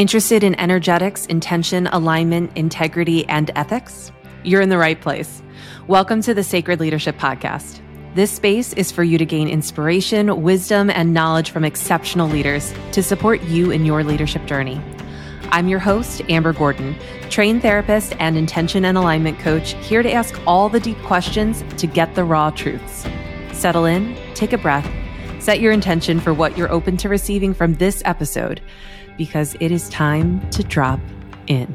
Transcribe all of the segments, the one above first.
Interested in energetics, intention, alignment, integrity, and ethics? You're in the right place. Welcome to the Sacred Leadership Podcast. This space is for you to gain inspiration, wisdom, and knowledge from exceptional leaders to support you in your leadership journey. I'm your host, Amber Gordon, trained therapist and intention and alignment coach, here to ask all the deep questions to get the raw truths. Settle in, take a breath, set your intention for what you're open to receiving from this episode because it is time to drop in.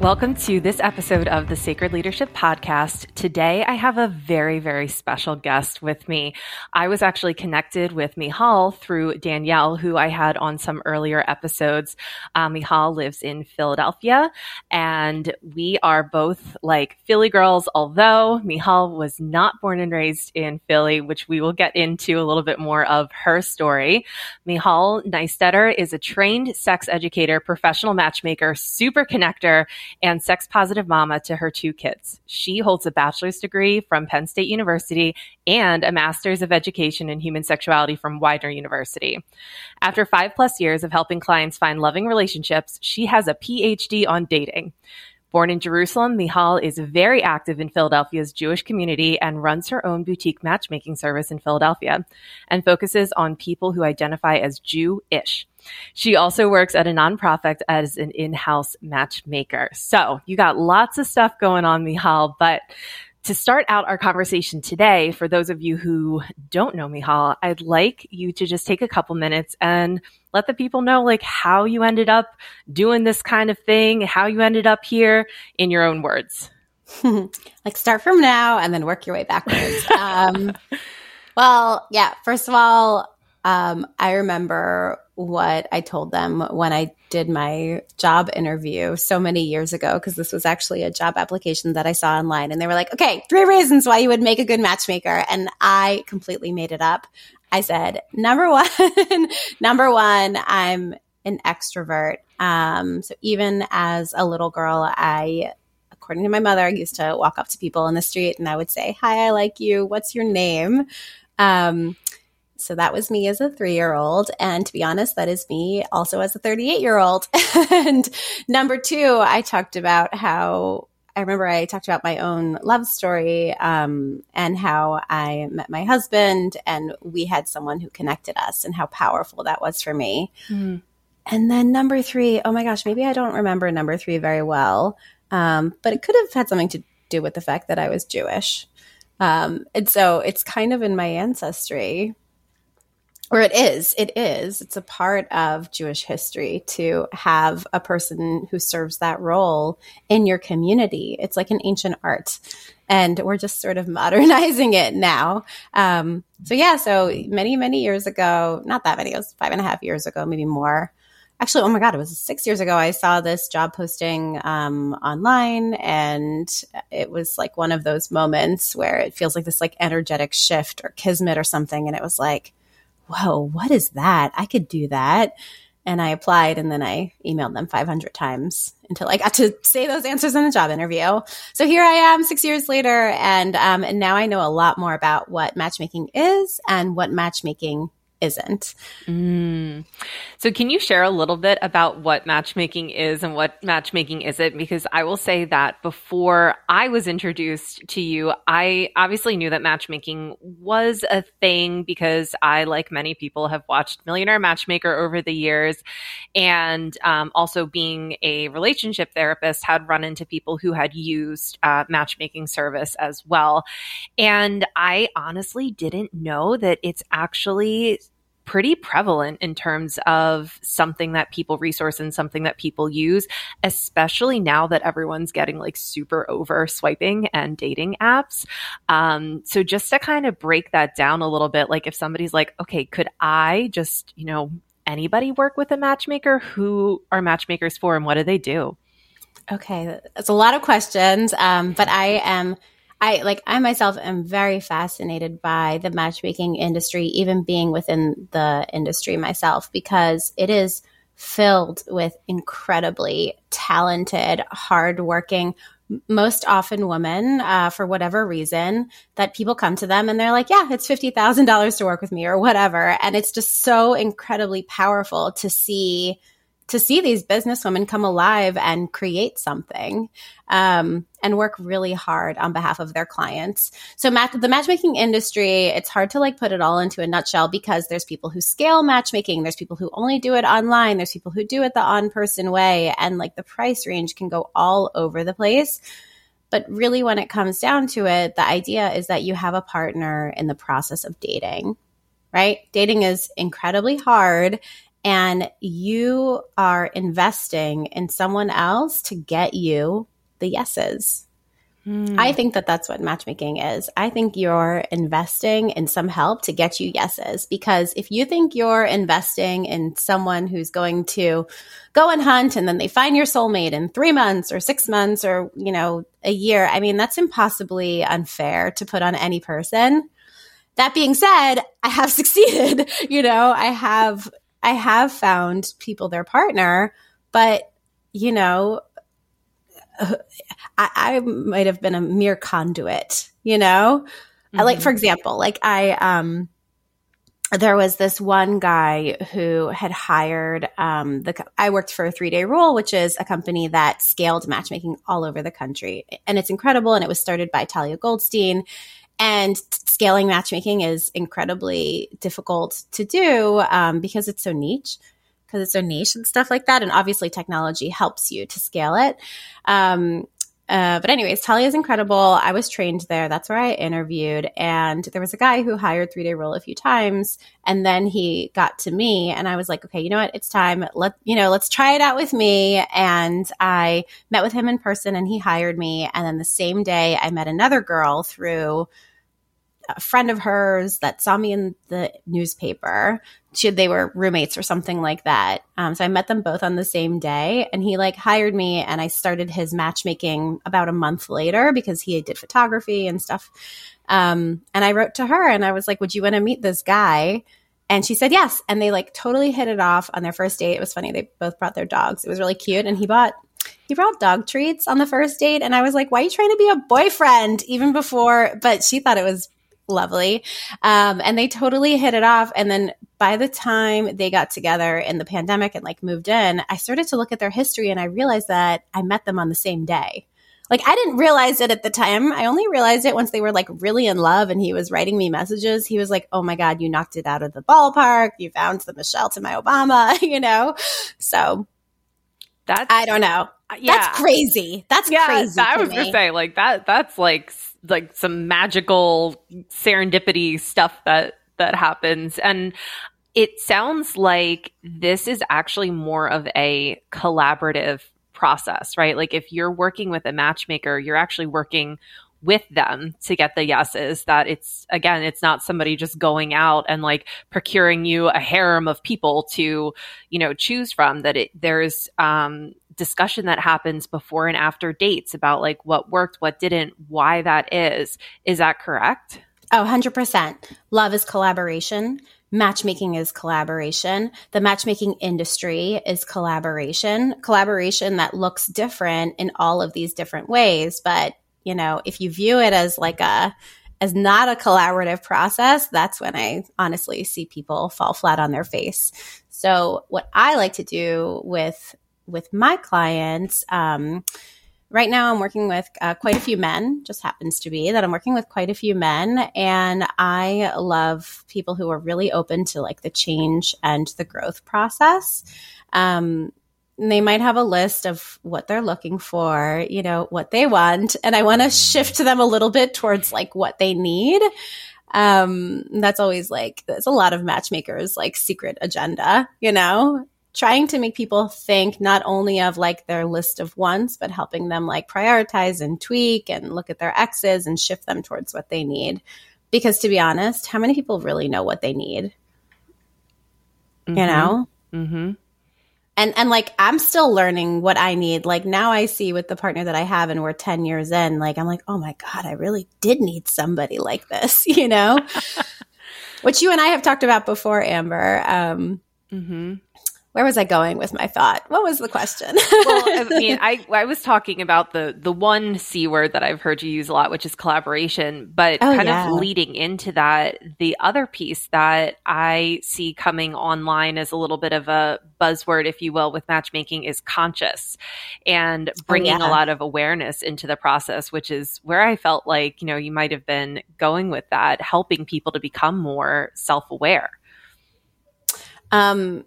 Welcome to this episode of the Sacred Leadership Podcast. Today, I have a very, very special guest with me. I was actually connected with Michal through Danielle, who I had on some earlier episodes. Uh, Michal lives in Philadelphia, and we are both like Philly girls, although Michal was not born and raised in Philly, which we will get into a little bit more of her story. Michal Naisteter is a trained sex educator, professional matchmaker, super connector, and sex positive mama to her two kids. She holds a bachelor's degree from Penn State University and a master's of education in human sexuality from Widener University. After five plus years of helping clients find loving relationships, she has a PhD on dating. Born in Jerusalem, Michal is very active in Philadelphia's Jewish community and runs her own boutique matchmaking service in Philadelphia and focuses on people who identify as Jew-ish. She also works at a nonprofit as an in-house matchmaker. So you got lots of stuff going on, Michal, but to start out our conversation today, for those of you who don't know Michal, I'd like you to just take a couple minutes and let the people know like how you ended up doing this kind of thing, how you ended up here in your own words. like start from now and then work your way backwards. um, well, yeah, first of all, um, I remember what I told them when I did my job interview so many years ago, because this was actually a job application that I saw online. And they were like, okay, three reasons why you would make a good matchmaker. And I completely made it up. I said, number one, number one, I'm an extrovert. Um, so even as a little girl, I according to my mother, I used to walk up to people in the street and I would say, Hi, I like you. What's your name? Um, so that was me as a three year old. And to be honest, that is me also as a 38 year old. and number two, I talked about how I remember I talked about my own love story um, and how I met my husband and we had someone who connected us and how powerful that was for me. Mm. And then number three, oh my gosh, maybe I don't remember number three very well, um, but it could have had something to do with the fact that I was Jewish. Um, and so it's kind of in my ancestry or it is, it is, it's a part of Jewish history to have a person who serves that role in your community. It's like an ancient art. And we're just sort of modernizing it now. Um, so yeah, so many, many years ago, not that many, it was five and a half years ago, maybe more. Actually, oh my God, it was six years ago. I saw this job posting um, online, and it was like one of those moments where it feels like this like energetic shift or kismet or something. And it was like, whoa, what is that? I could do that. And I applied and then I emailed them 500 times until I got to say those answers in the job interview. So here I am six years later. And, um, and now I know a lot more about what matchmaking is and what matchmaking isn't. Mm. So, can you share a little bit about what matchmaking is and what matchmaking isn't? Because I will say that before I was introduced to you, I obviously knew that matchmaking was a thing because I, like many people, have watched Millionaire Matchmaker over the years. And um, also, being a relationship therapist, had run into people who had used uh, matchmaking service as well. And I honestly didn't know that it's actually pretty prevalent in terms of something that people resource and something that people use, especially now that everyone's getting like super over swiping and dating apps. Um, so just to kind of break that down a little bit, like if somebody's like, okay, could I just, you know, anybody work with a matchmaker? Who are matchmakers for and what do they do? Okay, that's a lot of questions, um, but I am I like I myself am very fascinated by the matchmaking industry, even being within the industry myself, because it is filled with incredibly talented, hardworking, most often women, uh, for whatever reason, that people come to them and they're like, yeah, it's $50,000 to work with me or whatever. And it's just so incredibly powerful to see to see these businesswomen come alive and create something um, and work really hard on behalf of their clients. So, mat- the matchmaking industry, it's hard to like put it all into a nutshell because there's people who scale matchmaking, there's people who only do it online, there's people who do it the on person way, and like the price range can go all over the place. But really, when it comes down to it, the idea is that you have a partner in the process of dating right? Dating is incredibly hard and you are investing in someone else to get you the yeses. Hmm. I think that that's what matchmaking is. I think you're investing in some help to get you yeses because if you think you're investing in someone who's going to go and hunt and then they find your soulmate in 3 months or 6 months or, you know, a year, I mean, that's impossibly unfair to put on any person. That being said, I have succeeded. you know, I have I have found people their partner, but you know, I, I might have been a mere conduit, you know? Mm-hmm. Like, for example, like I, um, there was this one guy who had hired um, the i worked for three day rule which is a company that scaled matchmaking all over the country and it's incredible and it was started by talia goldstein and scaling matchmaking is incredibly difficult to do um, because it's so niche, because it's so niche and stuff like that. And obviously, technology helps you to scale it. Um, uh, but anyways, Talia is incredible. I was trained there. That's where I interviewed. And there was a guy who hired three day rule a few times. And then he got to me and I was like, okay, you know what? It's time. Let, you know, let's try it out with me. And I met with him in person and he hired me. And then the same day I met another girl through a friend of hers that saw me in the newspaper. She, they were roommates or something like that. Um, so I met them both on the same day, and he like hired me, and I started his matchmaking about a month later because he did photography and stuff. Um, and I wrote to her, and I was like, "Would you want to meet this guy?" And she said yes, and they like totally hit it off on their first date. It was funny; they both brought their dogs. It was really cute, and he bought he brought dog treats on the first date and i was like why are you trying to be a boyfriend even before but she thought it was lovely. Um, and they totally hit it off. And then by the time they got together in the pandemic and like moved in, I started to look at their history and I realized that I met them on the same day. Like I didn't realize it at the time. I only realized it once they were like really in love and he was writing me messages. He was like, "Oh my god, you knocked it out of the ballpark. You found the Michelle to my Obama," you know. So that's I don't know. Yeah. That's crazy. That's yeah, crazy. I was gonna say like that. That's like like some magical serendipity stuff that that happens and it sounds like this is actually more of a collaborative process, right? Like if you're working with a matchmaker, you're actually working with them to get the yeses that it's again it's not somebody just going out and like procuring you a harem of people to you know choose from that it there's um discussion that happens before and after dates about like what worked what didn't why that is is that correct oh 100% love is collaboration matchmaking is collaboration. The matchmaking industry is collaboration, collaboration that looks different in all of these different ways. But you know, if you view it as like a, as not a collaborative process, that's when I honestly see people fall flat on their face. So what I like to do with, with my clients, um, right now I'm working with uh, quite a few men, just happens to be that I'm working with quite a few men. And I love people who are really open to like the change and the growth process. Um, they might have a list of what they're looking for, you know, what they want. And I want to shift them a little bit towards like what they need. Um, that's always like, there's a lot of matchmakers like secret agenda, you know, trying to make people think not only of like their list of wants, but helping them like prioritize and tweak and look at their exes and shift them towards what they need. Because to be honest, how many people really know what they need? Mm-hmm. You know? Mm-hmm and and like i'm still learning what i need like now i see with the partner that i have and we're 10 years in like i'm like oh my god i really did need somebody like this you know which you and i have talked about before amber um, mm-hmm. Where was I going with my thought? What was the question? well, I mean, I, I was talking about the the one C word that I've heard you use a lot, which is collaboration. But oh, kind yeah. of leading into that, the other piece that I see coming online as a little bit of a buzzword, if you will, with matchmaking is conscious and oh, bringing oh, yeah. a lot of awareness into the process, which is where I felt like, you know, you might have been going with that, helping people to become more self aware. Um,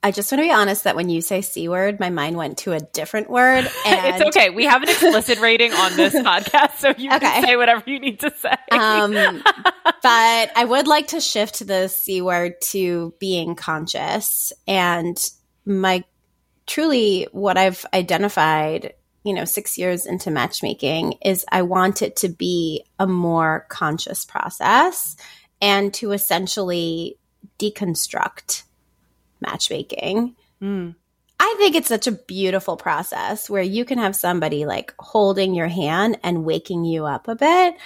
I just want to be honest that when you say C word, my mind went to a different word. And- it's okay. We have an explicit rating on this podcast, so you okay. can say whatever you need to say. Um, but I would like to shift the C word to being conscious. And my truly what I've identified, you know, six years into matchmaking is I want it to be a more conscious process and to essentially deconstruct matchmaking. Mm. I think it's such a beautiful process where you can have somebody like holding your hand and waking you up a bit.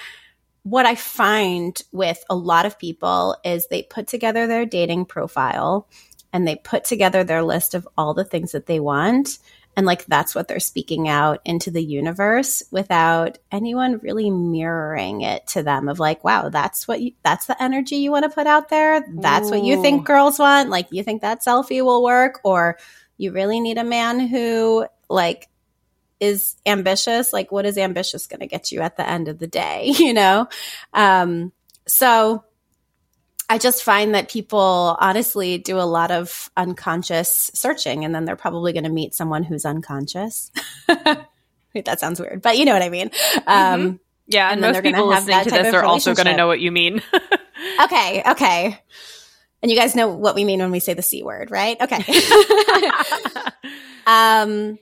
What I find with a lot of people is they put together their dating profile and they put together their list of all the things that they want and like that's what they're speaking out into the universe without anyone really mirroring it to them of like wow that's what you that's the energy you want to put out there. That's Ooh. what you think girls want. Like you think that selfie will work or you really need a man who like is ambitious. Like what is ambitious going to get you at the end of the day you know? Um so I just find that people honestly do a lot of unconscious searching, and then they're probably going to meet someone who's unconscious. that sounds weird, but you know what I mean. Um, mm-hmm. Yeah, and, and most people listening to this are also going to know what you mean. okay, okay. And you guys know what we mean when we say the C word, right? Okay. um,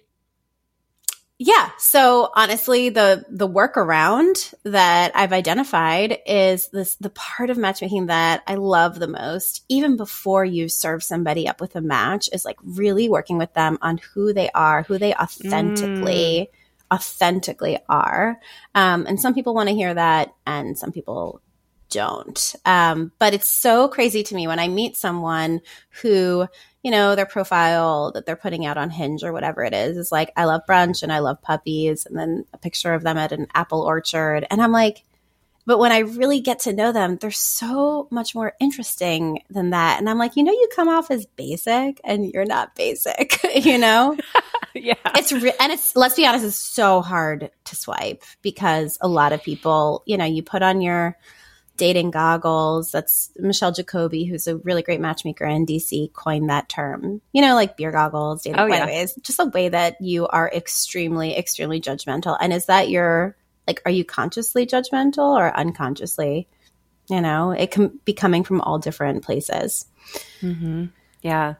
yeah. So honestly, the the workaround that I've identified is this the part of matchmaking that I love the most, even before you serve somebody up with a match, is like really working with them on who they are, who they authentically mm. authentically are. Um, and some people want to hear that, and some people don't. Um, but it's so crazy to me when I meet someone who you know, their profile that they're putting out on Hinge or whatever it is is like, I love brunch and I love puppies, and then a picture of them at an apple orchard. And I'm like, but when I really get to know them, they're so much more interesting than that. And I'm like, you know, you come off as basic and you're not basic, you know? yeah. It's, re- and it's, let's be honest, it's so hard to swipe because a lot of people, you know, you put on your, dating goggles. That's Michelle Jacoby, who's a really great matchmaker in DC, coined that term. You know, like beer goggles, dating. Oh, yeah. Just a way that you are extremely, extremely judgmental. And is that your like? Are you consciously judgmental or unconsciously? You know, it can be coming from all different places. Mm-hmm. Yeah,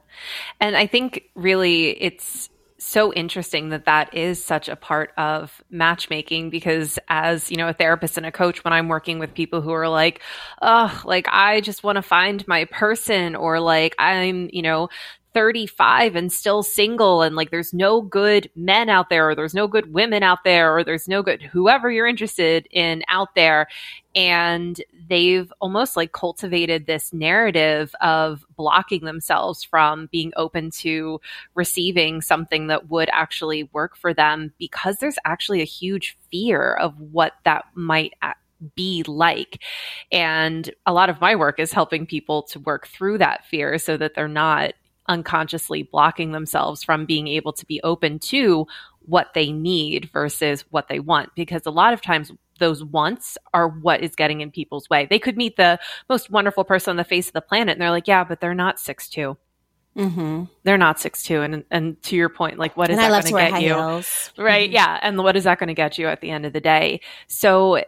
and I think really it's so interesting that that is such a part of matchmaking because as you know a therapist and a coach when i'm working with people who are like oh like i just want to find my person or like i'm you know 35 and still single and like there's no good men out there or there's no good women out there or there's no good whoever you're interested in out there and they've almost like cultivated this narrative of blocking themselves from being open to receiving something that would actually work for them because there's actually a huge fear of what that might be like. And a lot of my work is helping people to work through that fear so that they're not unconsciously blocking themselves from being able to be open to what they need versus what they want. Because a lot of times those wants are what is getting in people's way. They could meet the most wonderful person on the face of the planet and they're like, yeah, but they're not six two. Mm-hmm. They're not six two, and and to your point, like what is and that going to get you? Heels. Right? Mm-hmm. Yeah, and what is that going to get you at the end of the day? So,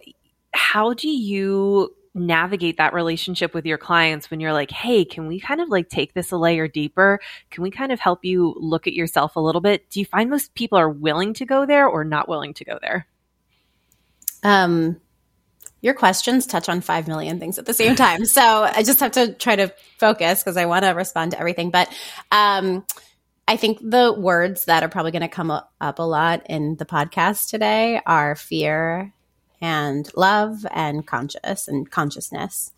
how do you navigate that relationship with your clients when you're like, hey, can we kind of like take this a layer deeper? Can we kind of help you look at yourself a little bit? Do you find most people are willing to go there or not willing to go there? Um, your questions touch on 5 million things at the same time. So I just have to try to focus because I want to respond to everything. But, um, I think the words that are probably going to come up a lot in the podcast today are fear and love and conscious and consciousness.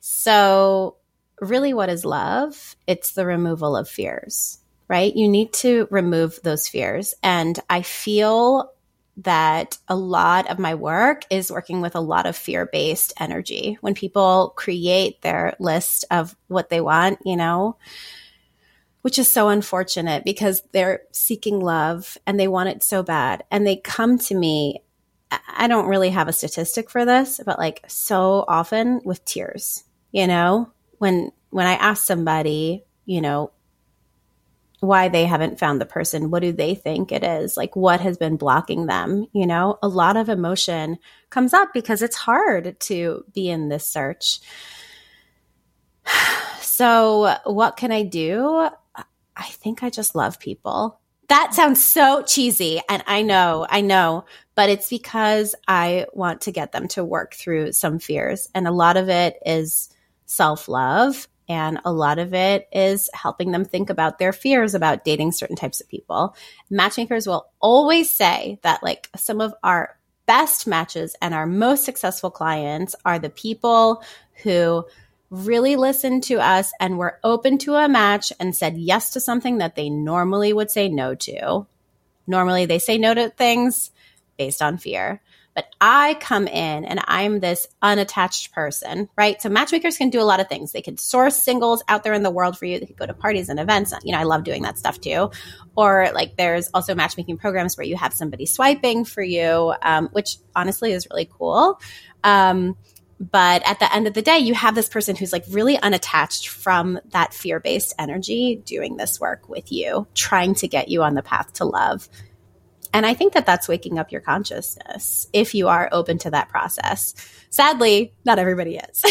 So, really, what is love? It's the removal of fears. right? You need to remove those fears. And I feel that a lot of my work is working with a lot of fear based energy. When people create their list of what they want, you know, which is so unfortunate because they're seeking love and they want it so bad. And they come to me. I don't really have a statistic for this, but like so often with tears, you know, when, when I ask somebody, you know, why they haven't found the person. What do they think it is? Like, what has been blocking them? You know, a lot of emotion comes up because it's hard to be in this search. So, what can I do? I think I just love people. That sounds so cheesy. And I know, I know, but it's because I want to get them to work through some fears. And a lot of it is self love and a lot of it is helping them think about their fears about dating certain types of people. Matchmakers will always say that, like, some of our best matches and our most successful clients are the people who really listened to us and were open to a match and said yes to something that they normally would say no to. Normally, they say no to things based on fear. But I come in and I'm this unattached person, right? So matchmakers can do a lot of things. They can source singles out there in the world for you. They can go to parties and events. You know, I love doing that stuff too. Or like there's also matchmaking programs where you have somebody swiping for you, um, which honestly is really cool. Um, but at the end of the day, you have this person who's like really unattached from that fear based energy doing this work with you, trying to get you on the path to love and I think that that's waking up your consciousness if you are open to that process. Sadly, not everybody is.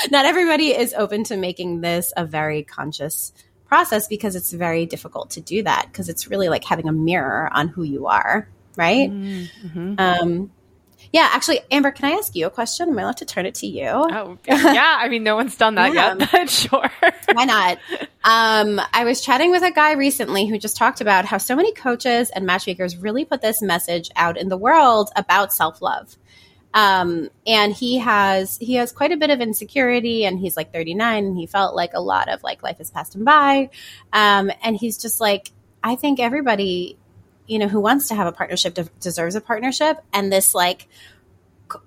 not everybody is open to making this a very conscious process because it's very difficult to do that because it's really like having a mirror on who you are, right? Mm-hmm. Um, yeah, actually, Amber, can I ask you a question? Am I allowed to turn it to you? Oh, yeah. I mean, no one's done that yeah. yet, but sure. Why not? Um, I was chatting with a guy recently who just talked about how so many coaches and matchmakers really put this message out in the world about self love. Um, and he has he has quite a bit of insecurity, and he's like 39, and he felt like a lot of like life has passed him by, um, and he's just like, I think everybody you know, who wants to have a partnership de- deserves a partnership. And this like,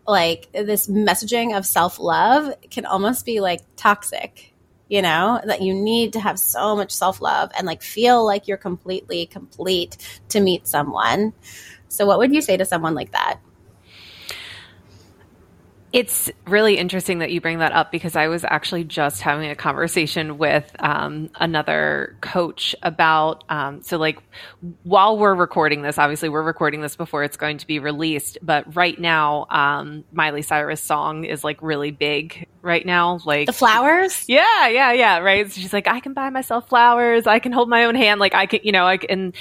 like this messaging of self love can almost be like toxic, you know, that you need to have so much self love and like feel like you're completely complete to meet someone. So, what would you say to someone like that? It's really interesting that you bring that up because I was actually just having a conversation with um, another coach about. Um, so, like, while we're recording this, obviously, we're recording this before it's going to be released, but right now, um, Miley Cyrus' song is like really big right now. Like, the flowers? Yeah, yeah, yeah, right. So she's like, I can buy myself flowers. I can hold my own hand. Like, I can, you know, I can,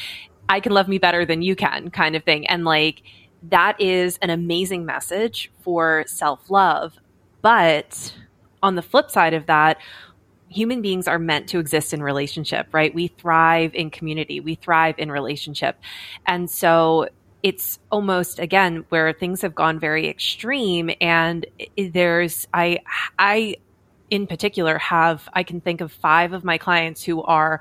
I can love me better than you can, kind of thing. And like, that is an amazing message for self love. But on the flip side of that, human beings are meant to exist in relationship, right? We thrive in community, we thrive in relationship. And so it's almost again where things have gone very extreme and there's I I in particular have I can think of five of my clients who are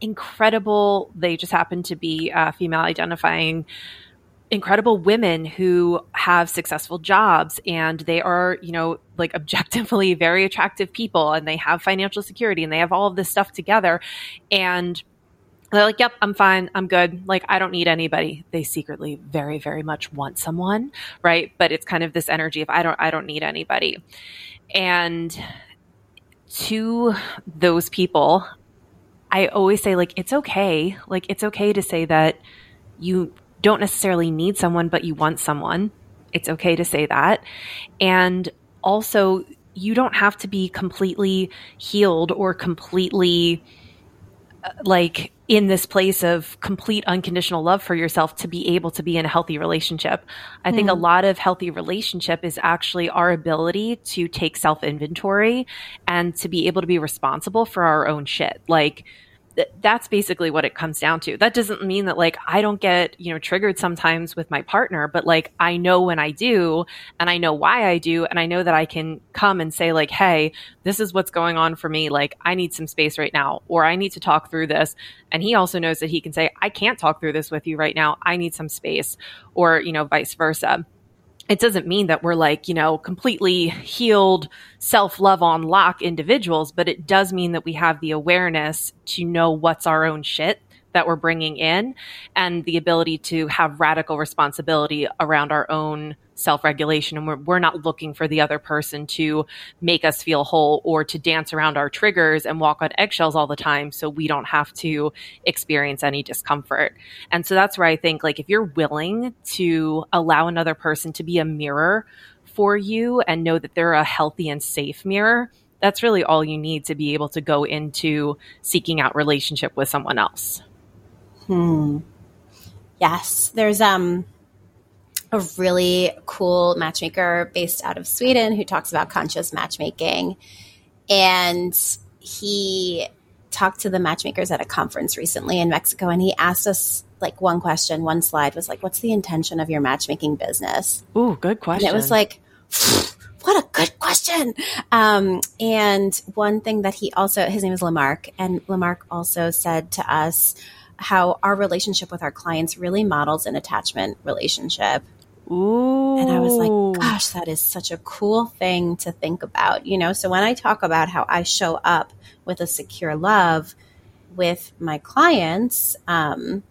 incredible. They just happen to be uh, female identifying incredible women who have successful jobs and they are, you know, like objectively very attractive people and they have financial security and they have all of this stuff together. And they're like, yep, I'm fine. I'm good. Like, I don't need anybody. They secretly very, very much want someone, right? But it's kind of this energy of I don't, I don't need anybody. And to those people, I always say, like, it's okay. Like, it's okay to say that you don't necessarily need someone, but you want someone. It's okay to say that. And also, you don't have to be completely healed or completely uh, like in this place of complete unconditional love for yourself to be able to be in a healthy relationship. I mm. think a hmm. lot of healthy relationship is actually our ability to take self inventory and to be able to be responsible for our own shit. Like, th- that's basically what it comes down to. That doesn't mean that like I don't get, you know, triggered sometimes with my partner, but like I know when I do and I know why I do and I know that I can come and say like, "Hey, this is what's going on for me. Like I need some space right now or I need to talk through this." And he also knows that he can say, "I can't talk through this with you right now. I need some space." Or, you know, vice versa it doesn't mean that we're like, you know, completely healed, self love on lock individuals, but it does mean that we have the awareness to know what's our own shit that we're bringing in and the ability to have radical responsibility around our own self regulation. And we're, we're not looking for the other person to make us feel whole or to dance around our triggers and walk on eggshells all the time so we don't have to experience any discomfort. And so that's where I think, like, if you're willing to allow another person to be a mirror for you and know that they're a healthy and safe mirror, that's really all you need to be able to go into seeking out relationship with someone else. Hmm. Yes, there's um a really cool matchmaker based out of Sweden who talks about conscious matchmaking, and he talked to the matchmakers at a conference recently in Mexico, and he asked us like one question. One slide was like, "What's the intention of your matchmaking business?" Ooh, good question. And it was like. What a good question. Um, and one thing that he also, his name is Lamarck, and Lamarck also said to us, how our relationship with our clients really models an attachment relationship. Ooh. And I was like, gosh, that is such a cool thing to think about, you know? So when I talk about how I show up with a secure love with my clients, um,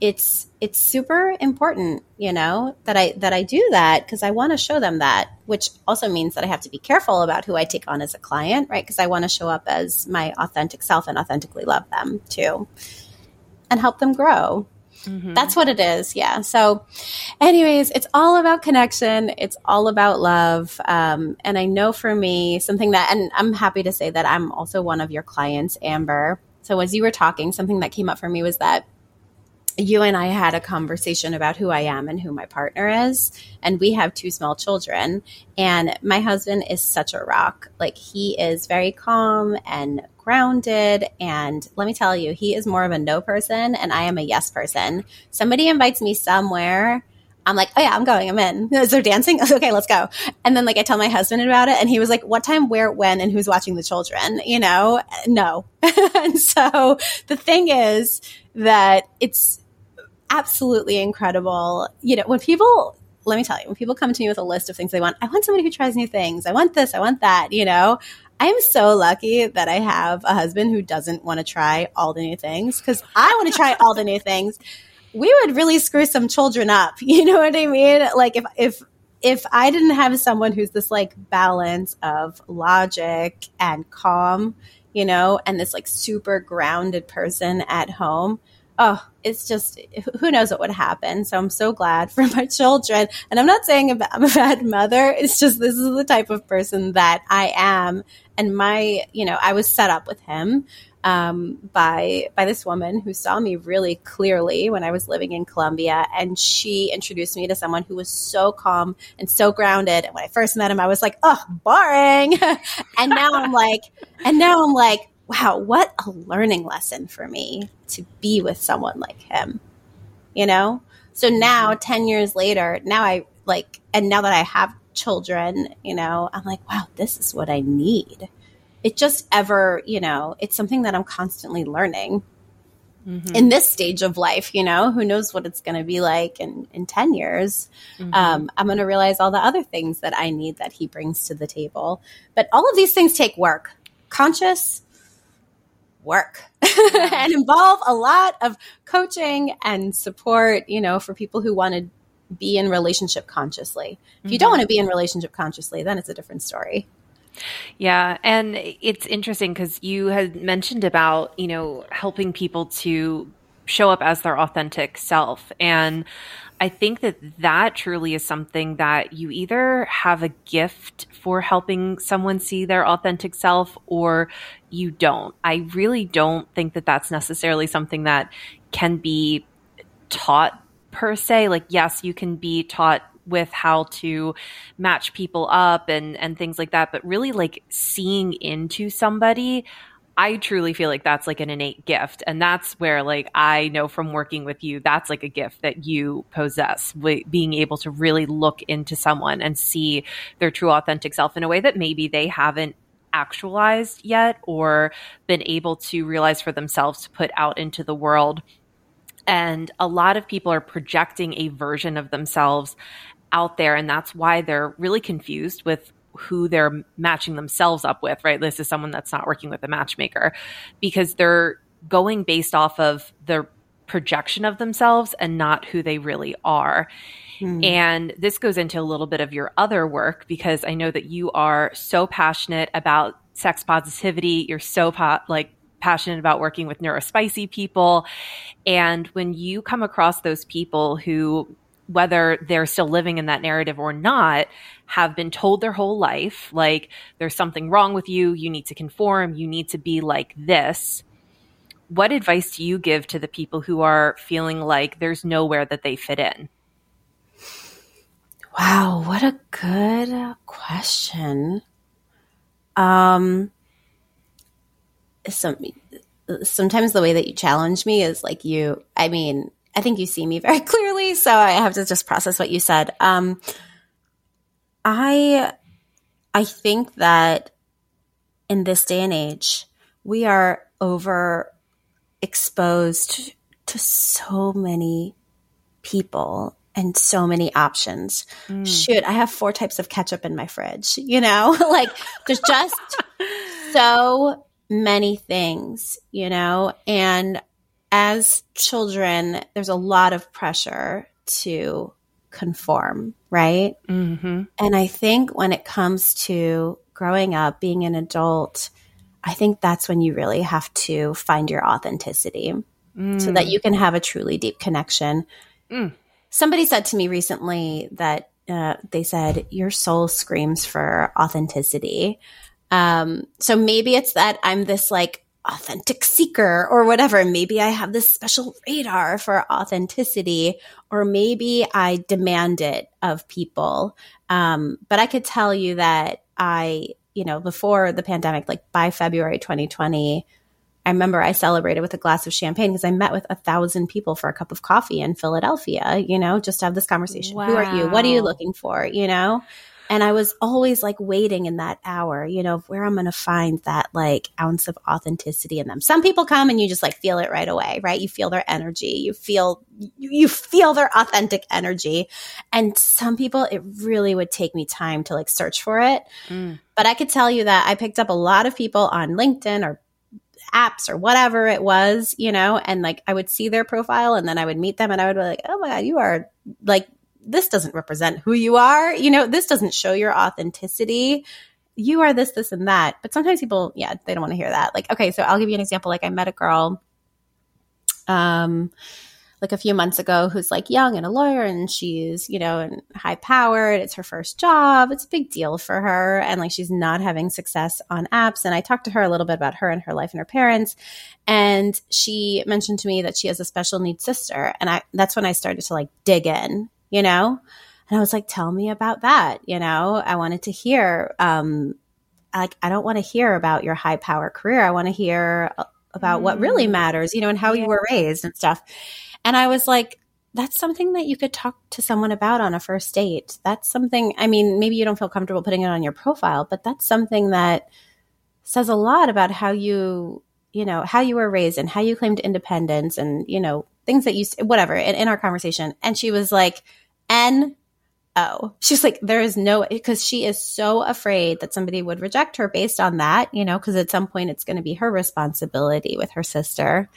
it's it's super important, you know, that I that I do that because I want to show them that, which also means that I have to be careful about who I take on as a client, right? Because I want to show up as my authentic self and authentically love them too and help them grow. Mm-hmm. That's what it is. Yeah. So, anyways, it's all about connection. It's all about love. Um, and I know for me, something that, and I'm happy to say that I'm also one of your clients, Amber. So, as you were talking, something that came up for me was that you and I had a conversation about who I am and who my partner is. And we have two small children. And my husband is such a rock. Like, he is very calm and grounded. And let me tell you, he is more of a no person and I am a yes person. Somebody invites me somewhere. I'm like, oh yeah, I'm going. I'm in. Is there dancing? okay, let's go. And then like I tell my husband about it, and he was like, what time, where, when, and who's watching the children? You know, no. and so the thing is that it's absolutely incredible. You know, when people let me tell you, when people come to me with a list of things they want, I want somebody who tries new things. I want this, I want that, you know. I'm so lucky that I have a husband who doesn't want to try all the new things because I want to try all the new things. We would really screw some children up. You know what I mean? Like if if if I didn't have someone who's this like balance of logic and calm, you know, and this like super grounded person at home, oh, it's just who knows what would happen. So I'm so glad for my children. And I'm not saying I'm a bad mother. It's just this is the type of person that I am. And my, you know, I was set up with him um, by by this woman who saw me really clearly when I was living in Colombia, and she introduced me to someone who was so calm and so grounded. And when I first met him, I was like, "Oh, boring," and now I'm like, and now I'm like, wow, what a learning lesson for me to be with someone like him, you know? So now, mm-hmm. 10 years later, now I like, and now that I have children, you know, I'm like, wow, this is what I need. It just ever, you know, it's something that I'm constantly learning. Mm-hmm. in this stage of life, you know, who knows what it's going to be like in, in 10 years. Mm-hmm. Um, I'm going to realize all the other things that I need that he brings to the table. But all of these things take work conscious, work and involve a lot of coaching and support, you know, for people who want to be in relationship consciously. If you don't mm-hmm. want to be in relationship consciously, then it's a different story. Yeah, and it's interesting because you had mentioned about, you know, helping people to show up as their authentic self. And I think that that truly is something that you either have a gift for helping someone see their authentic self or you don't. I really don't think that that's necessarily something that can be taught per se. Like, yes, you can be taught with how to match people up and and things like that, but really like seeing into somebody I truly feel like that's like an innate gift. And that's where, like, I know from working with you, that's like a gift that you possess, being able to really look into someone and see their true, authentic self in a way that maybe they haven't actualized yet or been able to realize for themselves to put out into the world. And a lot of people are projecting a version of themselves out there. And that's why they're really confused with who they're matching themselves up with, right? This is someone that's not working with a matchmaker because they're going based off of the projection of themselves and not who they really are. Hmm. And this goes into a little bit of your other work because I know that you are so passionate about sex positivity. You're so po- like passionate about working with neurospicy people. And when you come across those people who whether they're still living in that narrative or not, have been told their whole life, like, there's something wrong with you, you need to conform, you need to be like this. What advice do you give to the people who are feeling like there's nowhere that they fit in? Wow, what a good question. Um, some, sometimes the way that you challenge me is like you, I mean, I think you see me very clearly, so I have to just process what you said. Um, I I think that in this day and age, we are over exposed to so many people and so many options. Mm. Shoot, I have four types of ketchup in my fridge, you know? like there's just so many things, you know? And as children, there's a lot of pressure to conform, right? Mm-hmm. And I think when it comes to growing up, being an adult, I think that's when you really have to find your authenticity mm. so that mm. you can have a truly deep connection. Mm. Somebody said to me recently that uh, they said, Your soul screams for authenticity. Um, so maybe it's that I'm this like authentic seeker or whatever. Maybe I have this special radar for authenticity, or maybe I demand it of people. Um, but I could tell you that I, you know, before the pandemic, like by February 2020, I remember I celebrated with a glass of champagne because I met with a thousand people for a cup of coffee in Philadelphia, you know, just to have this conversation. Wow. Who are you? What are you looking for? You know? And I was always like waiting in that hour, you know, where I'm going to find that like ounce of authenticity in them. Some people come and you just like feel it right away, right? You feel their energy. You feel, you feel their authentic energy. And some people, it really would take me time to like search for it. Mm. But I could tell you that I picked up a lot of people on LinkedIn or apps or whatever it was, you know, and like I would see their profile and then I would meet them and I would be like, oh my God, you are like this doesn't represent who you are. You know, this doesn't show your authenticity. You are this, this, and that. But sometimes people, yeah, they don't want to hear that. Like, okay, so I'll give you an example. Like, I met a girl, um, like a few months ago who's like young and a lawyer and she's, you know, and high powered. It's her first job. It's a big deal for her. And like she's not having success on apps. And I talked to her a little bit about her and her life and her parents. And she mentioned to me that she has a special needs sister. And I that's when I started to like dig in you know? And I was like, tell me about that. You know, I wanted to hear, um, like, I don't want to hear about your high power career. I want to hear about mm. what really mm. matters, you know, and how yeah. you were raised and stuff. And I was like, that's something that you could talk to someone about on a first date. That's something, I mean, maybe you don't feel comfortable putting it on your profile, but that's something that says a lot about how you, you know, how you were raised and how you claimed independence and, you know, things that you, whatever, in, in our conversation. And she was like, N O. She's like, there is no, because she is so afraid that somebody would reject her based on that, you know, because at some point it's going to be her responsibility with her sister.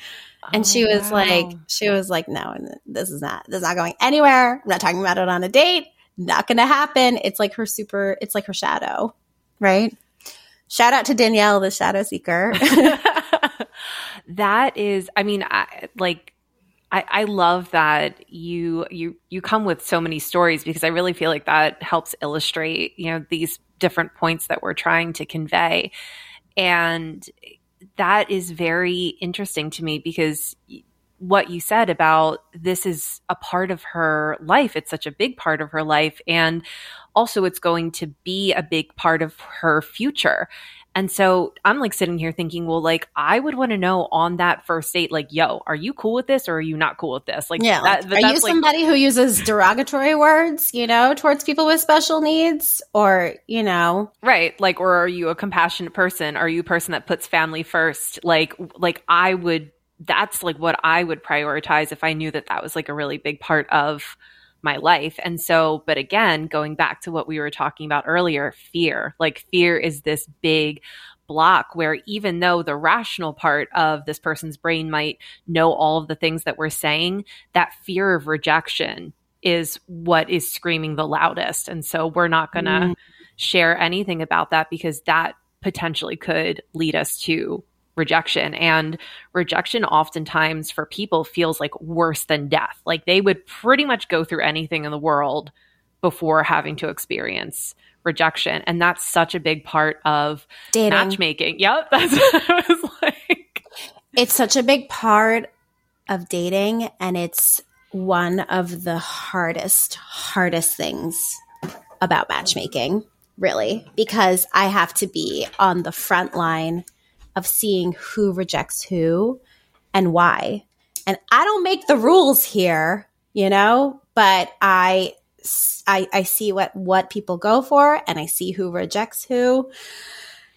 And oh, she was wow. like, she was like, no, this is not, this is not going anywhere. I'm not talking about it on a date. Not going to happen. It's like her super, it's like her shadow, right? Shout out to Danielle, the shadow seeker. that is, I mean, I, like, I, I love that you you you come with so many stories because I really feel like that helps illustrate you know these different points that we're trying to convey, and that is very interesting to me because what you said about this is a part of her life. It's such a big part of her life, and also it's going to be a big part of her future. And so I'm like sitting here thinking, well, like I would want to know on that first date, like, yo, are you cool with this or are you not cool with this? Like, yeah, that, like, are you like, somebody who uses derogatory words, you know, towards people with special needs, or you know, right? Like, or are you a compassionate person? Are you a person that puts family first? Like, like I would. That's like what I would prioritize if I knew that that was like a really big part of my life. And so, but again, going back to what we were talking about earlier, fear, like fear is this big block where even though the rational part of this person's brain might know all of the things that we're saying, that fear of rejection is what is screaming the loudest. And so we're not going to mm. share anything about that because that potentially could lead us to rejection. And rejection oftentimes for people feels like worse than death. Like they would pretty much go through anything in the world before having to experience rejection. And that's such a big part of Dating. matchmaking. Yep. That's what I was like. It's such a big part of dating. And it's one of the hardest, hardest things about matchmaking, really, because I have to be on the front line of seeing who rejects who and why. And I don't make the rules here, you know, but I I, I see what what people go for and I see who rejects who.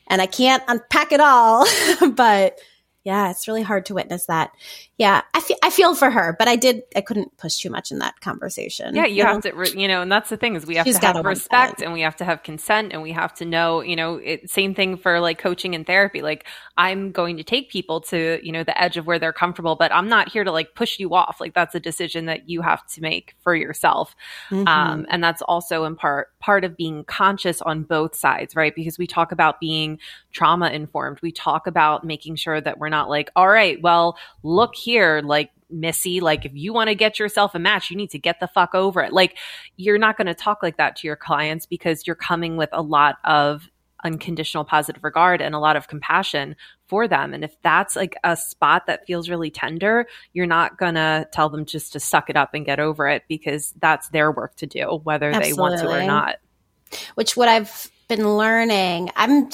And I can't unpack it all, but yeah, it's really hard to witness that. Yeah, I feel I feel for her, but I did I couldn't push too much in that conversation. Yeah, you, you have know? to, you know, and that's the thing is we have She's to have respect and we have to have consent and we have to know, you know, it, same thing for like coaching and therapy. Like I'm going to take people to you know the edge of where they're comfortable, but I'm not here to like push you off. Like that's a decision that you have to make for yourself, mm-hmm. um, and that's also in part part of being conscious on both sides, right? Because we talk about being trauma informed. We talk about making sure that we're not like, all right, well, look here, like Missy, like if you want to get yourself a match, you need to get the fuck over it. Like you're not going to talk like that to your clients because you're coming with a lot of unconditional positive regard and a lot of compassion for them. And if that's like a spot that feels really tender, you're not going to tell them just to suck it up and get over it because that's their work to do, whether Absolutely. they want to or not. Which what I've been learning, I'm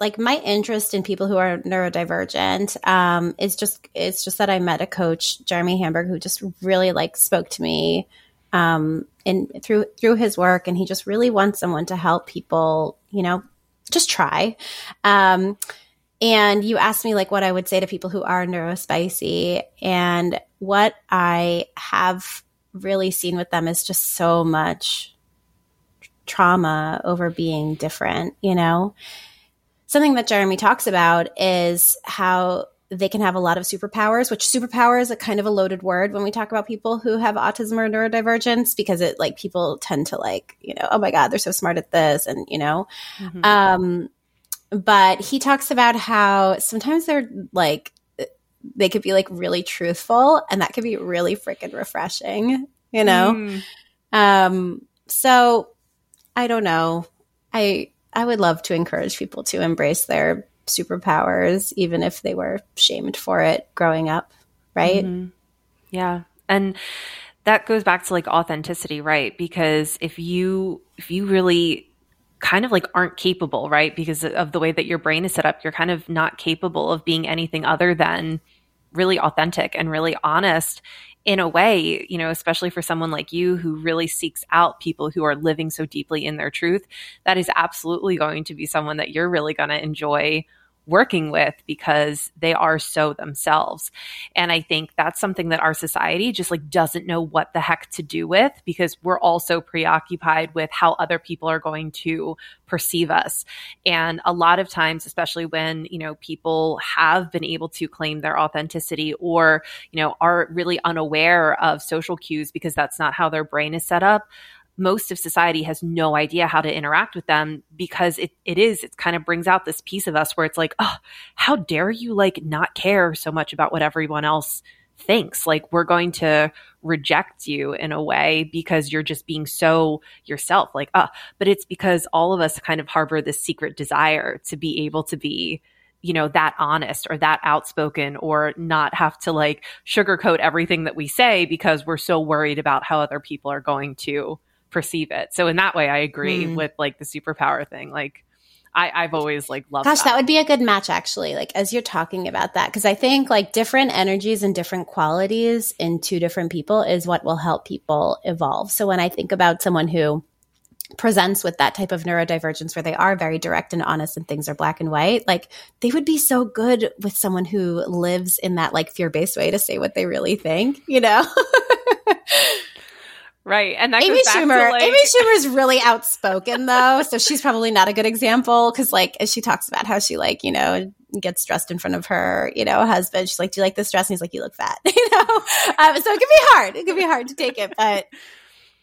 like my interest in people who are neurodivergent um, is just it's just that I met a coach, Jeremy Hamburg, who just really like spoke to me um, in through through his work, and he just really wants someone to help people, you know, just try. Um, and you asked me like what I would say to people who are neurospicy, and what I have really seen with them is just so much trauma over being different, you know something that Jeremy talks about is how they can have a lot of superpowers, which superpower is a kind of a loaded word when we talk about people who have autism or neurodivergence because it like people tend to like, you know, oh my God, they're so smart at this and, you know. Mm-hmm. Um, but he talks about how sometimes they're like, they could be like really truthful and that could be really freaking refreshing, you know? Mm. Um, so I don't know. I, I would love to encourage people to embrace their superpowers, even if they were shamed for it growing up, right? Mm-hmm. Yeah. And that goes back to like authenticity, right? Because if you if you really kind of like aren't capable, right? Because of the way that your brain is set up, you're kind of not capable of being anything other than really authentic and really honest in a way, you know, especially for someone like you who really seeks out people who are living so deeply in their truth, that is absolutely going to be someone that you're really going to enjoy working with because they are so themselves. And I think that's something that our society just like doesn't know what the heck to do with because we're also preoccupied with how other people are going to perceive us. And a lot of times, especially when, you know, people have been able to claim their authenticity or, you know, are really unaware of social cues because that's not how their brain is set up most of society has no idea how to interact with them because it, it is, it kind of brings out this piece of us where it's like, oh, how dare you like not care so much about what everyone else thinks? Like, we're going to reject you in a way because you're just being so yourself. Like, oh, but it's because all of us kind of harbor this secret desire to be able to be you know, that honest or that outspoken or not have to like sugarcoat everything that we say because we're so worried about how other people are going to perceive it. So in that way, I agree mm. with like the superpower thing. Like, I, I've always like loved. Gosh, that. that would be a good match actually. Like as you're talking about that, because I think like different energies and different qualities in two different people is what will help people evolve. So when I think about someone who presents with that type of neurodivergence where they are very direct and honest and things are black and white like they would be so good with someone who lives in that like fear-based way to say what they really think you know right and that amy schumer like- amy schumer's really outspoken though so she's probably not a good example because like as she talks about how she like you know gets dressed in front of her you know husband she's like do you like this dress and he's like you look fat you know um, so it can be hard it can be hard to take it but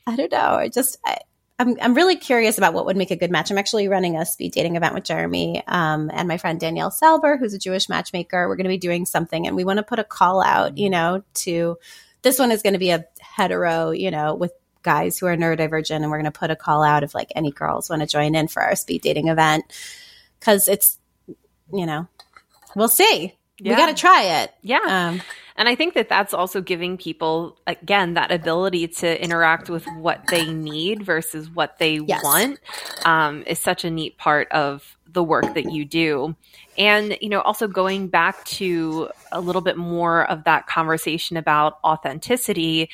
i don't know i just I, I'm, I'm really curious about what would make a good match. I'm actually running a speed dating event with Jeremy um, and my friend Danielle Salber, who's a Jewish matchmaker. We're going to be doing something, and we want to put a call out, you know, to this one is going to be a hetero, you know, with guys who are neurodivergent, and we're going to put a call out if like any girls want to join in for our speed dating event because it's, you know, we'll see. Yeah. We got to try it. Yeah. Um, and I think that that's also giving people, again, that ability to interact with what they need versus what they Yes. want um, is such a neat part of the work that you do. And, you know, also going back to a little bit more of that conversation about authenticity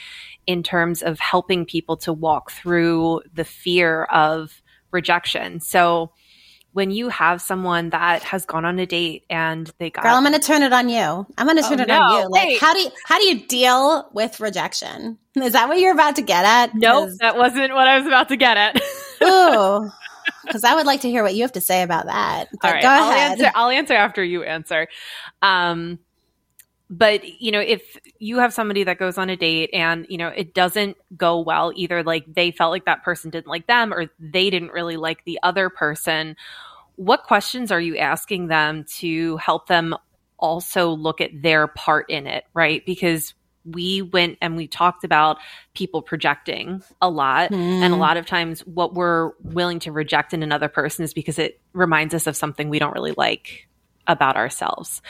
in terms of helping people to walk through the fear of rejection. So, when you have someone that has gone on a date and they got Girl, I'm going to turn it on you. I'm going to oh, turn Oh, it on you. Like, Wait. how do you, how do you deal with rejection? Is that what you're about to get at? Nope, 'Cause- that wasn't what I was about to get at. Ooh, because I would like to hear what you have to say about that. But All right, go I'll ahead. answer. I'll answer after you answer. Um, but you know, if you have somebody that goes on a date and you know it doesn't go well, either like they felt like that person didn't like them, or they didn't really like the other person. What questions are you asking them to help them also look at their part in it, right? Because we went and we talked about people projecting a lot. And a Hmm. lot of times, what we're willing to reject in another person is because it reminds us of something we don't really like about ourselves.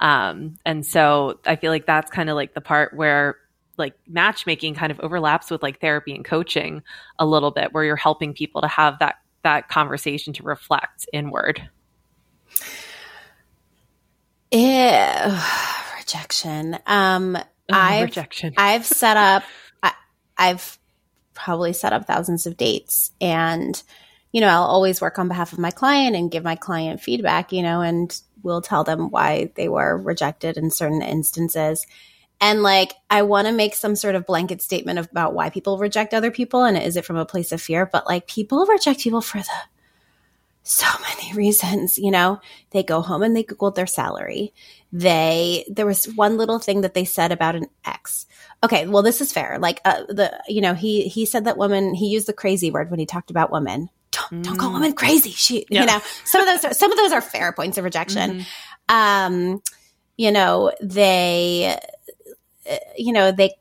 Um, and so I feel like that's kind of like the part where like matchmaking kind of overlaps with like therapy and coaching a little bit, where you're helping people to have that that conversation to reflect inward. Ew, rejection. Um, Oh, I've rejection. I've set up. I, I've probably set up thousands of dates, and you know, I'll always work on behalf of my client and give my client feedback. You know, and we'll tell them why they were rejected in certain instances. And like, I want to make some sort of blanket statement about why people reject other people, and is it from a place of fear? But like, people reject people for the so many reasons. You know, they go home and they Googled their salary. They, there was one little thing that they said about an ex. Okay. Well, this is fair. Like, uh, the, you know, he, he said that woman, he used the crazy word when he talked about women. Don't, don't call Mm. women crazy. She, Yeah. you know, some of those, are, some of those are fair points of rejection. Mhm. Um, you know, they, uh, you know, they,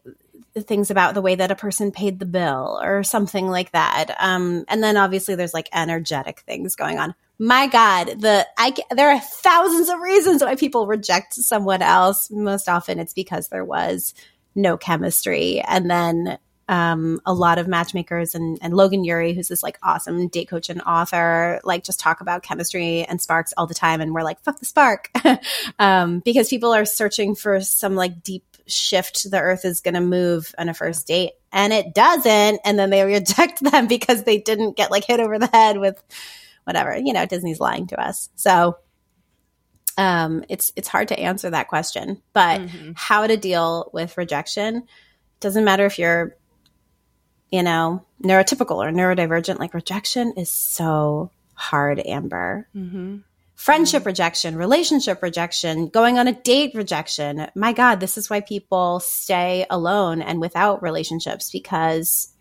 things about the way that a person paid the bill or something like that. Um, and then obviously there's like energetic things going on. My God, the I there are thousands of reasons why people reject someone else. Most often it's because there was no chemistry, and then um, a lot of matchmakers and, and Logan Ury, who's this like awesome date coach and author, like just talk about chemistry and sparks all the time, and we're like, fuck the spark, um, because people are searching for some like deep shift the earth is going to move on a first date and it doesn't and then they reject them because they didn't get like hit over the head with whatever you know disney's lying to us so um it's it's hard to answer that question but Mhm. how to deal with rejection doesn't matter if you're you know neurotypical or neurodivergent like rejection is so hard amber Mhm. Friendship rejection, relationship rejection, going on a date rejection. My God, this is why people stay alone and without relationships because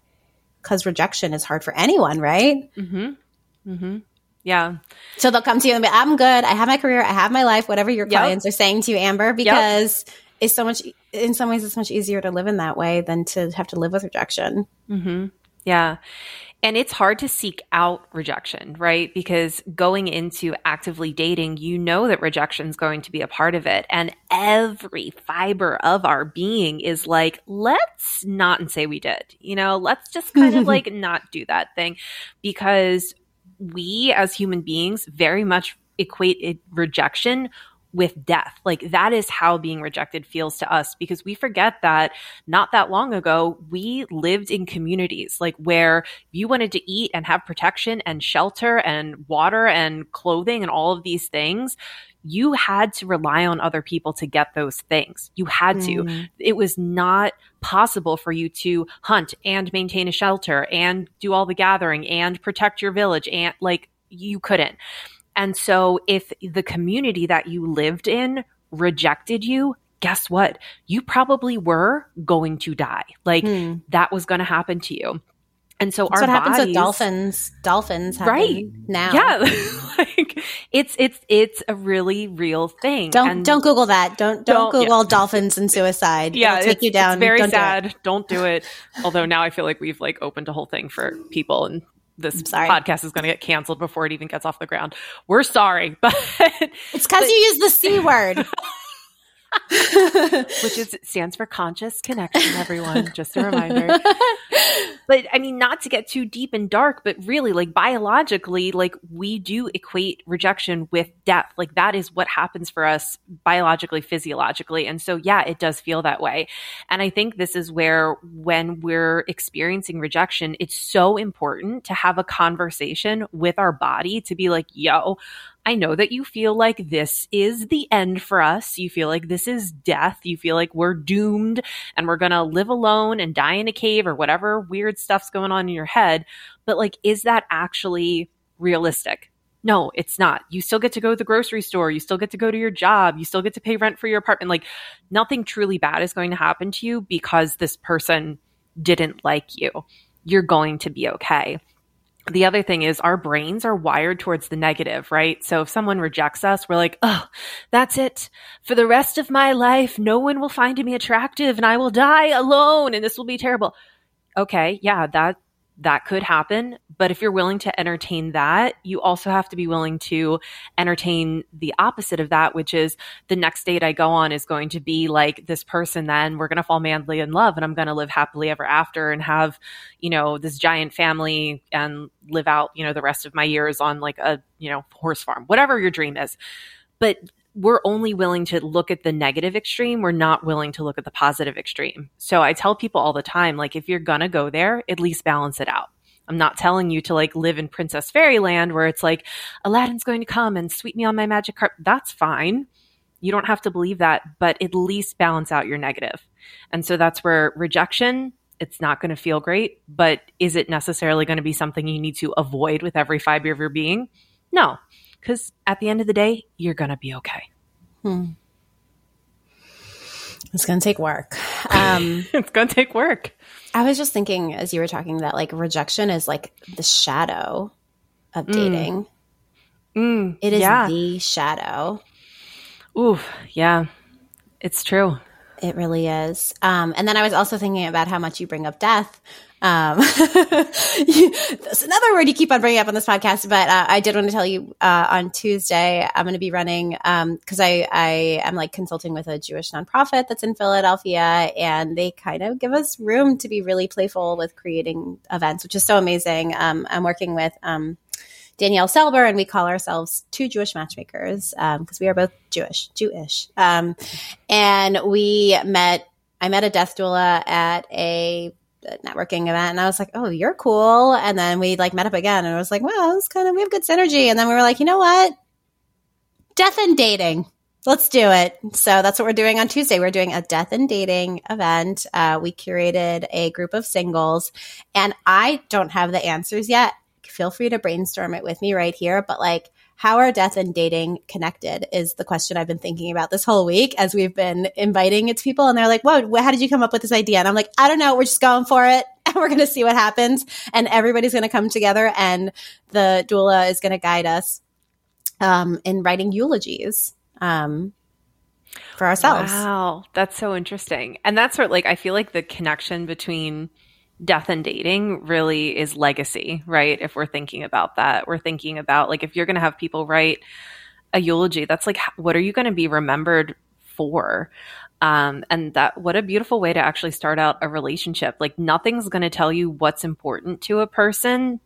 because rejection is hard for anyone, right? Mm-hmm. Mm-hmm. Yeah. So they'll come to you and be, I'm good. I have my career. I have my life, whatever your Yep. clients are saying to you, Amber, because it's so much, in some ways, it's much easier to live in that way than to have to live with rejection. Mm-hmm. Yeah. And it's hard to seek out rejection, right? Because going into actively dating, you know that rejection is going to be a part of it. And every fiber of our being is like, let's not and say we did. You know, let's just kind of like not do that thing because we as human beings very much equate rejection with death. Like that is how being rejected feels to us because we forget that not that long ago, we lived in communities like where you wanted to eat and have protection and shelter and water and clothing and all of these things. You had to rely on other people to get those things. You had mm. to. It was not possible for you to hunt and maintain a shelter and do all the gathering and protect your village and like you couldn't. And so if the community that you lived in rejected you, guess what? You probably were going to die. Like hmm. that was going to happen to you. And so That's our what happens bodies, with dolphins. Dolphins, right now, yeah, like it's it's it's a really real thing. Don't and don't Google that. Don't don't, don't Google yeah. dolphins and suicide. Yeah, It'll take you down. very don't sad. Do don't do it. Although now I feel like we've like opened a whole thing for people, and this podcast is going to get canceled before it even gets off the ground. We're sorry, but it's because you use the c word. which is stands for conscious connection everyone just a reminder but i mean not to get too deep and dark but really like biologically like we do equate rejection with death. Like that is what happens for us biologically physiologically. And so yeah it does feel that way. And i think this is where when we're experiencing rejection it's so important to have a conversation with our body to be like yo I know that you feel like this is the end for us. You feel like this is death. You feel like we're doomed and we're going to live alone and die in a cave or whatever weird stuff's going on in your head. But like, is that actually realistic? No, it's not. You still get to go to the grocery store. You still get to go to your job. You still get to pay rent for your apartment. Like, nothing truly bad is going to happen to you because this person didn't like you. You're going to be okay the other thing is our brains are wired towards the negative, right? So if someone rejects us, we're like, oh, that's it. For the rest of my life, no one will find me attractive and I will die alone and this will be terrible. Okay. Yeah. That, that could happen. But if you're willing to entertain that, you also have to be willing to entertain the opposite of that, which is the next date I go on is going to be like this person, then we're going to fall madly in love and I'm going to live happily ever after and have, you know, this giant family and live out, you know, the rest of my years on like a, you know, horse farm, whatever your dream is. But we're only willing to look at the negative extreme. We're not willing to look at the positive extreme. So I tell people all the time, like, if you're going to go there, at least balance it out. I'm not telling you to like live in Princess Fairyland where it's like Aladdin's going to come and sweep me on my magic carpet. That's fine. You don't have to believe that, but at least balance out your negative. And so that's where rejection, it's not going to feel great, but is it necessarily going to be something you need to avoid with every fiber of your being? No, because at the end of the day, you're going to be okay. Hmm. It's going to take work. Um, it's going to take work. I was just thinking as you were talking that like rejection is like the shadow of mm. dating. Mm, it is yeah. the shadow. Ooh, yeah, it's true. It really is. Um, and then I was also thinking about how much you bring up death. Um, that's another word you keep on bringing up on this podcast, but uh, I did want to tell you uh, on Tuesday I'm going to be running because um, I I am like consulting with a Jewish nonprofit that's in Philadelphia, and they kind of give us room to be really playful with creating events, which is so amazing. Um, I'm working with um, Danielle Selber, and we call ourselves two Jewish matchmakers because um, we are both Jewish, Jewish. Um, and we met. I met a death doula at a networking event, and I was like, "Oh, you're cool." And then we like met up again, and I was like, "Well, it's kind of we have good synergy." And then we were like, "You know what? Death and dating." Let's do it. So that's what we're doing on Tuesday. We're doing a death and dating event. Uh, we curated a group of singles, and I don't have the answers yet feel free to brainstorm it with me right here. But like, how are death and dating connected is the question I've been thinking about this whole week as we've been inviting it to people. And they're like, whoa, how did you come up with this idea? And I'm like, I don't know. We're just going for it and we're going to see what happens. And everybody's going to come together and the doula is going to guide us um, in writing eulogies. Um, for ourselves. Wow, that's so interesting. And that's sort of like I feel like the connection between death and dating really is legacy, right? If we're thinking about that, we're thinking about like if you're going to have people write a eulogy, that's like what are you going to be remembered for? Um, and that what a beautiful way to actually start out a relationship. Like nothing's going to tell you what's important to a person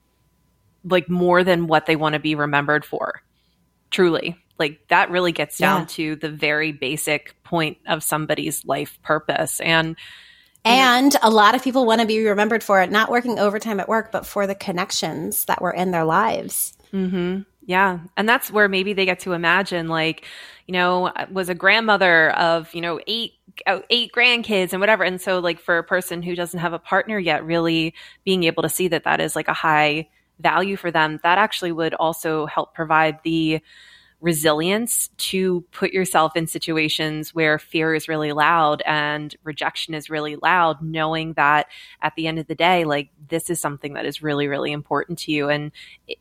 like more than what they want to be remembered for. Truly. Like that really gets down yeah. to the very basic point of somebody's life purpose. And and a lot of people want to be remembered for it, not working overtime at work, but for the connections that were in their lives. Mm-hmm. Yeah. And that's where maybe they get to imagine, like, you know, was a grandmother of, you know, eight uh, eight grandkids and whatever. And so, like, for a person who doesn't have a partner yet, really being able to see that that is like a high value for them, that actually would also help provide the resilience to put yourself in situations where fear is really loud and rejection is really loud, knowing that at the end of the day, like this is something that is really, really important to you. And,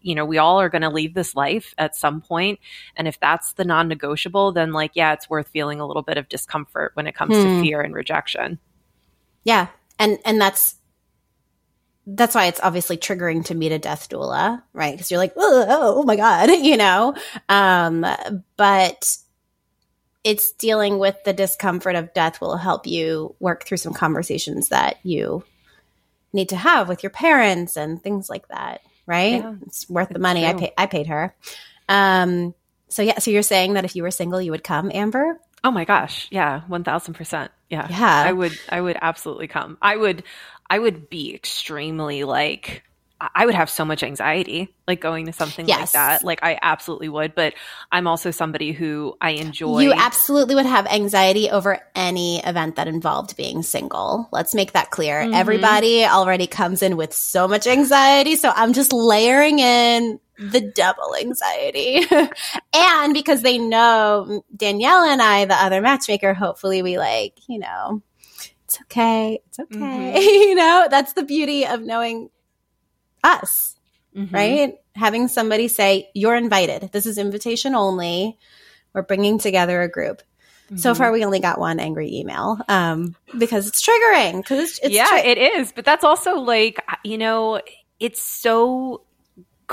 you know, we all are going to leave this life at some point. And if that's the non negotiable, then like, yeah, it's worth feeling a little bit of discomfort when it comes hmm. to fear and rejection. Yeah. And, and that's, that's why it's obviously triggering to meet a death doula, right? Because you're like, oh, oh, my God, you know? Um, but it's dealing with the discomfort of death will help you work through some conversations that you need to have with your parents and things like that, right? Yeah, it's worth the money. True. I pay, I paid her. Um, so yeah, so you're saying that if you were single, you would come, Amber? Oh my gosh. Yeah. 1000%. Yeah. Yeah. I would, I would absolutely come. I would, I would be extremely like I would have so much anxiety like going to something yes. like that. Like I absolutely would, but I'm also somebody who I enjoy You absolutely would have anxiety over any event that involved being single. Let's make that clear. Mm-hmm. Everybody already comes in with so much anxiety, so I'm just layering in the double anxiety. and because they know Danielle and I, the other matchmaker, hopefully we like, you know, it's okay. It's okay. Mm-hmm. you know, that's the beauty of knowing us, mm-hmm. right? Having somebody say, you're invited. This is invitation only. We're bringing together a group. Mm-hmm. So far, we only got one angry email um, because it's triggering. Because it's, it's yeah, it is. But that's also like you know, it's so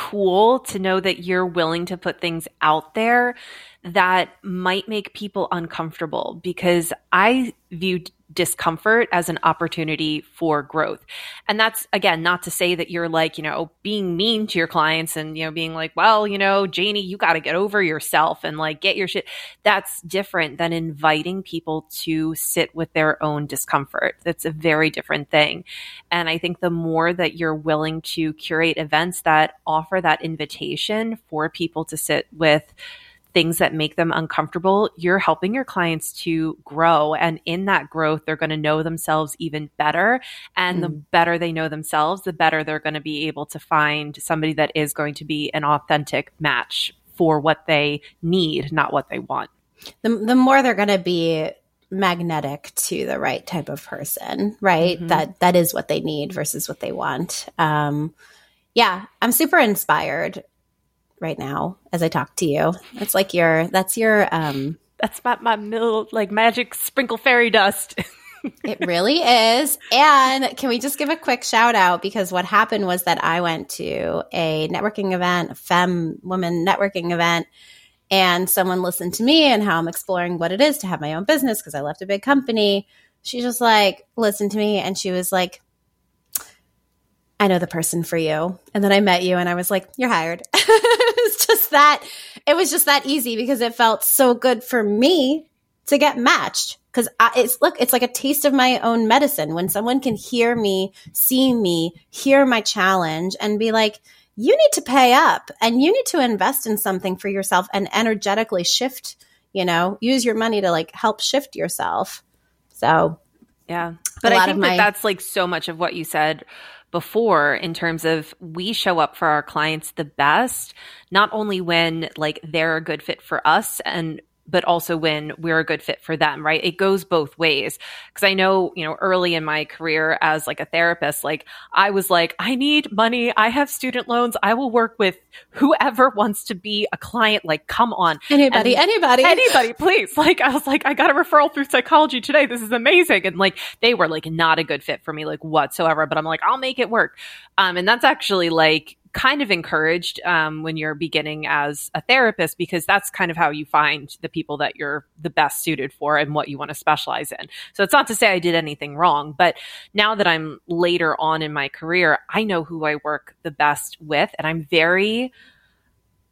cool to know that you're willing to put things out there that might make people uncomfortable because I view discomfort as an opportunity for growth. And that's again not to say that you're like, you know, being mean to your clients and you know being like, well, you know, Janie, you got to get over yourself and like get your shit. That's different than inviting people to sit with their own discomfort. That's a very different thing. And I think the more that you're willing to curate events that offer that invitation for people to sit with things that make them uncomfortable, you're helping your clients to grow. And in that growth, they're going to know themselves even better. And mm. the better they know themselves, the better they're going to be able to find somebody that is going to be an authentic match for what they need, not what they want. The, the more they're going to be magnetic to the right type of person, right? Mm-hmm. That that is what they need versus what they want. Um, yeah, I'm super inspired right now as I talk to you. It's like your that's your um that's my my mill like magic sprinkle fairy dust. it really is. And can we just give a quick shout out because what happened was that I went to a networking event, a femme woman networking event, and someone listened to me and how I'm exploring what it is to have my own business because I left a big company. She just like listened to me and she was like, I know the person for you. And then I met you and I was like, you're hired. it's just that, it was just that easy because it felt so good for me to get matched. Cause it's, look, it's like a taste of my own medicine when someone can hear me, see me, hear my challenge and be like, you need to pay up and you need to invest in something for yourself and energetically shift, you know, use your money to like help shift yourself. So, yeah. But I think my- that that's like so much of what you said before in terms of we show up for our clients the best, not only when like they're a good fit for us and but also when we're a good fit for them, right? It goes both ways. Cause I know, you know, early in my career as like a therapist, like I was like, I need money. I have student loans. I will work with whoever wants to be a client. Like, come on. Anybody, and anybody, anybody, please. Like, I was like, I got a referral through psychology today. This is amazing. And like, they were like not a good fit for me, like whatsoever, but I'm like, I'll make it work. Um, and that's actually like kind of encouraged um, when you're beginning as a therapist because that's kind of how you find the people that you're the best suited for and what you want to specialize in. So it's not to say I did anything wrong, but now that I'm later on in my career, I know who I work the best with and I'm very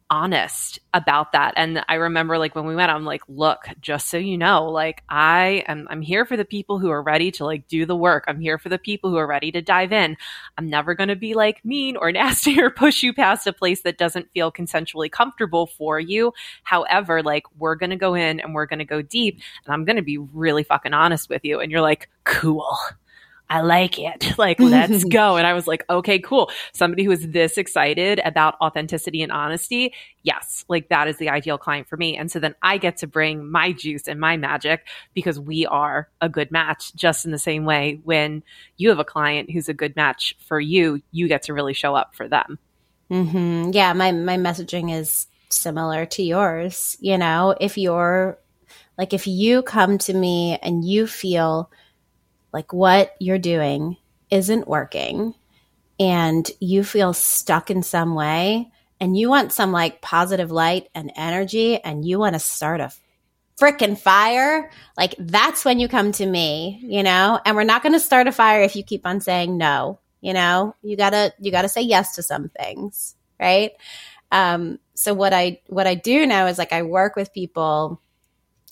honest about that. And I remember like when we went, I'm like, look, just so you know, like I am I'm here for the people who are ready to like do the work. I'm here for the people who are ready to dive in. I'm never gonna be like mean or nasty or push you past a place that doesn't feel consensually comfortable for you. However, like we're gonna go in and we're gonna go deep and I'm gonna be really fucking honest with you. And you're like, cool. I like it. Like, let's go. And I was like, okay, cool. Somebody who is this excited about authenticity and honesty. Yes, like that is the ideal client for me. And so then I get to bring my juice and my magic because we are a good match just in the same way when you have a client who's a good match for you, you get to really show up for them. Mm-hmm. Yeah. My, my messaging is similar to yours. You know, if you're like, if you come to me and you feel like what you're doing isn't working and you feel stuck in some way and you want some like positive light and energy and you want to start a freaking fire, like that's when you come to me, you know? And we're not going to start a fire if you keep on saying no, you know? You got to you got to say yes to some things, right? Um so what I what I do now is like I work with people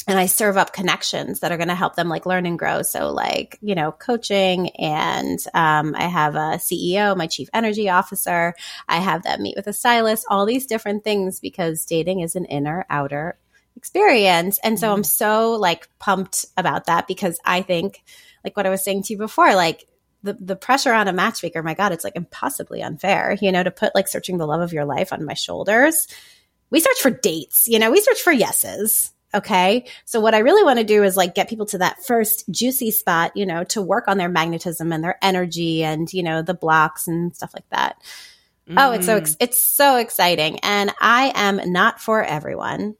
and I serve up connections that are going to help them like learn and grow. So like, you know, coaching and um, I have a CEO, my chief energy officer. I have them meet with a stylist, all these different things because dating is an inner outer experience. And so I'm mm-hmm. so like pumped about that because I think like what I was saying to you before, like the, the pressure on a matchmaker, my God, it's like impossibly unfair, you know, to put like searching the love of your life on my shoulders. We search for dates, you know, we search for yeses Okay. So what I really want to do is like get people to that first juicy spot, you know, to work on their magnetism and their energy and, you know, the blocks and stuff like that. Mm. Oh, it's so, ex- it's so exciting. And I am not for everyone.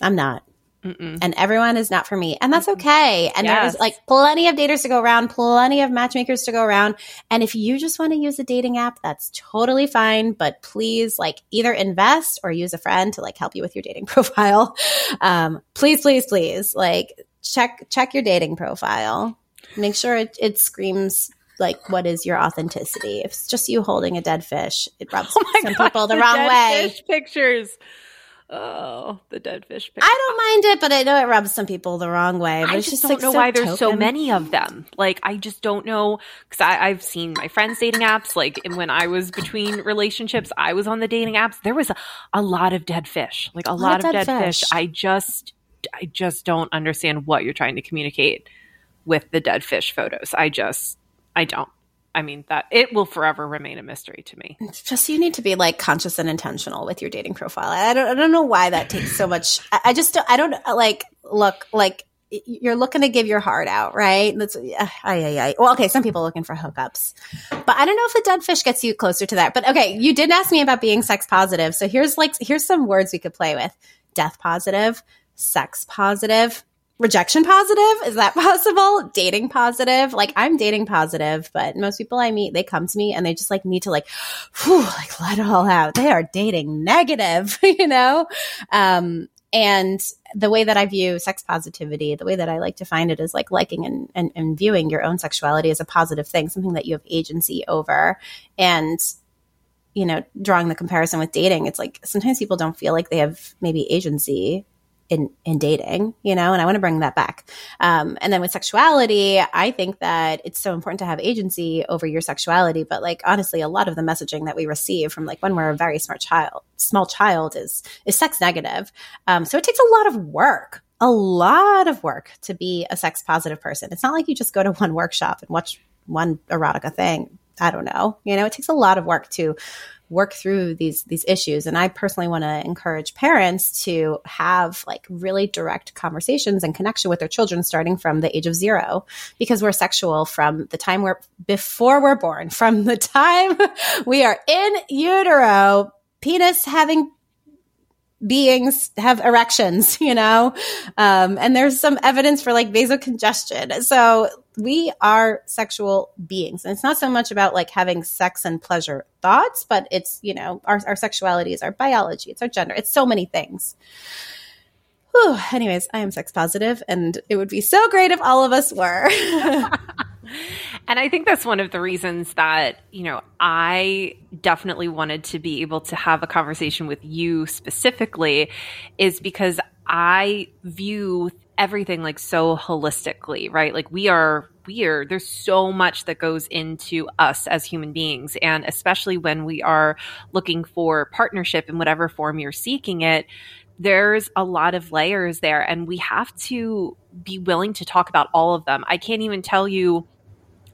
I'm not. Mm-mm. and everyone is not for me. And that's okay. And yes. there's like plenty of daters to go around, plenty of matchmakers to go around. And if you just want to use a dating app, that's totally fine. But please like either invest or use a friend to like help you with your dating profile. Um, please, please, please like check, check your dating profile. Make sure it, it screams like what is your authenticity. If it's just you holding a dead fish, it rubs oh some God, people the, the wrong way. pictures. Oh, the dead fish. Picture. I don't mind it, but I know it rubs some people the wrong way. But I just, just don't like know so why there's token. so many of them. Like, I just don't know because I've seen my friends' dating apps. Like, when I was between relationships, I was on the dating apps. There was a, a lot of dead fish, like a, a lot, lot, of dead, dead fish. fish. I just, I just don't understand what you're trying to communicate with the dead fish photos. I just, I don't. I mean that it will forever remain a mystery to me. It's just you need to be like conscious and intentional with your dating profile. I don't I don't know why that takes so much. I, I just don't, I don't uh, like look like you're looking to give your heart out, right? That's yeah, ay. well, okay. Some people are looking for hookups, but I don't know if a dead fish gets you closer to that. But okay, you did ask me about being sex positive, so here's like here's some words we could play with: death positive, sex positive, rejection positive? Is that possible? Dating positive? Like i'm dating positive but most people i meet they come to me and they just like need to like whew, like let it all out. They are dating negative you know? Um and the way that I view sex positivity, the way that I like to find it is like liking and, and, and viewing your own sexuality as a positive thing, something that you have agency over. And you know, drawing the comparison with dating, it's like sometimes people don't feel like they have maybe agency in in dating, you know, and I want to bring that back. Um, and then with sexuality, I think that it's so important to have agency over your sexuality. But like honestly, a lot of the messaging that we receive from like when we're a very smart child, small child, is is sex negative. Um, so it takes a lot of work, a lot of work to be a sex positive person. It's not like you just go to one workshop and watch one erotica thing. I don't know. You know, it takes a lot of work to work through these these issues. And i personally want to encourage parents to have like really direct conversations and connection with their children starting from the age of 0 because we're sexual from the time we're before we're born from the time we are in utero penis having beings have erections, you know? Um, and there's some evidence for like vasocongestion. So we are sexual beings. And it's not so much about like having sex and pleasure thoughts, but it's, you know, our, our sexuality is our biology, it's our gender, it's so many things. Whew. Anyways, I am sex positive, and it would be so great if all of us were. and I think that's one of the reasons that, you know, I definitely wanted to be able to have a conversation with you specifically, is because I view everything like so holistically, right? Like we are weird. There's so much that goes into us as human beings. And especially when we are looking for partnership in whatever form you're seeking it, there's a lot of layers there. And we have to be willing to talk about all of them. I can't even tell you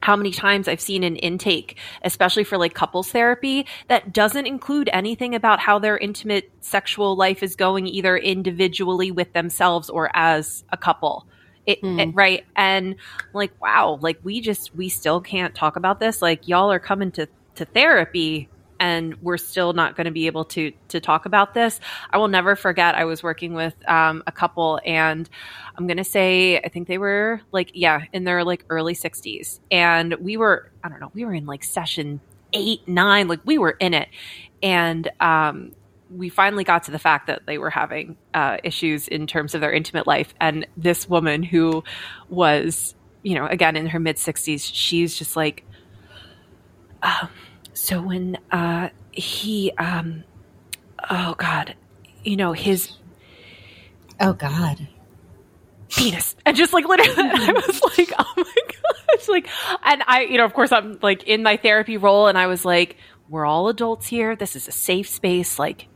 how many times I've seen an intake, especially for like couples therapy, that doesn't include anything about how their intimate sexual life is going, either individually with themselves or as a couple. It, mm. it, right and like wow like we just we still can't talk about this like y'all are coming to to therapy and we're still not going to be able to to talk about this. I will never forget. I was working with um, a couple, and I'm going to say I think they were like yeah in their like early 60s, and we were I don't know we were in like session eight nine like we were in it, and um, we finally got to the fact that they were having uh, issues in terms of their intimate life, and this woman who was you know again in her mid 60s, she's just like. Um, so when uh, he, um, oh God, you know, his. Oh God. Penis. And just like literally, I was like, oh my gosh. Like, and I, you know, of course, I'm like in my therapy role, and I was like, we're all adults here. This is a safe space. Like,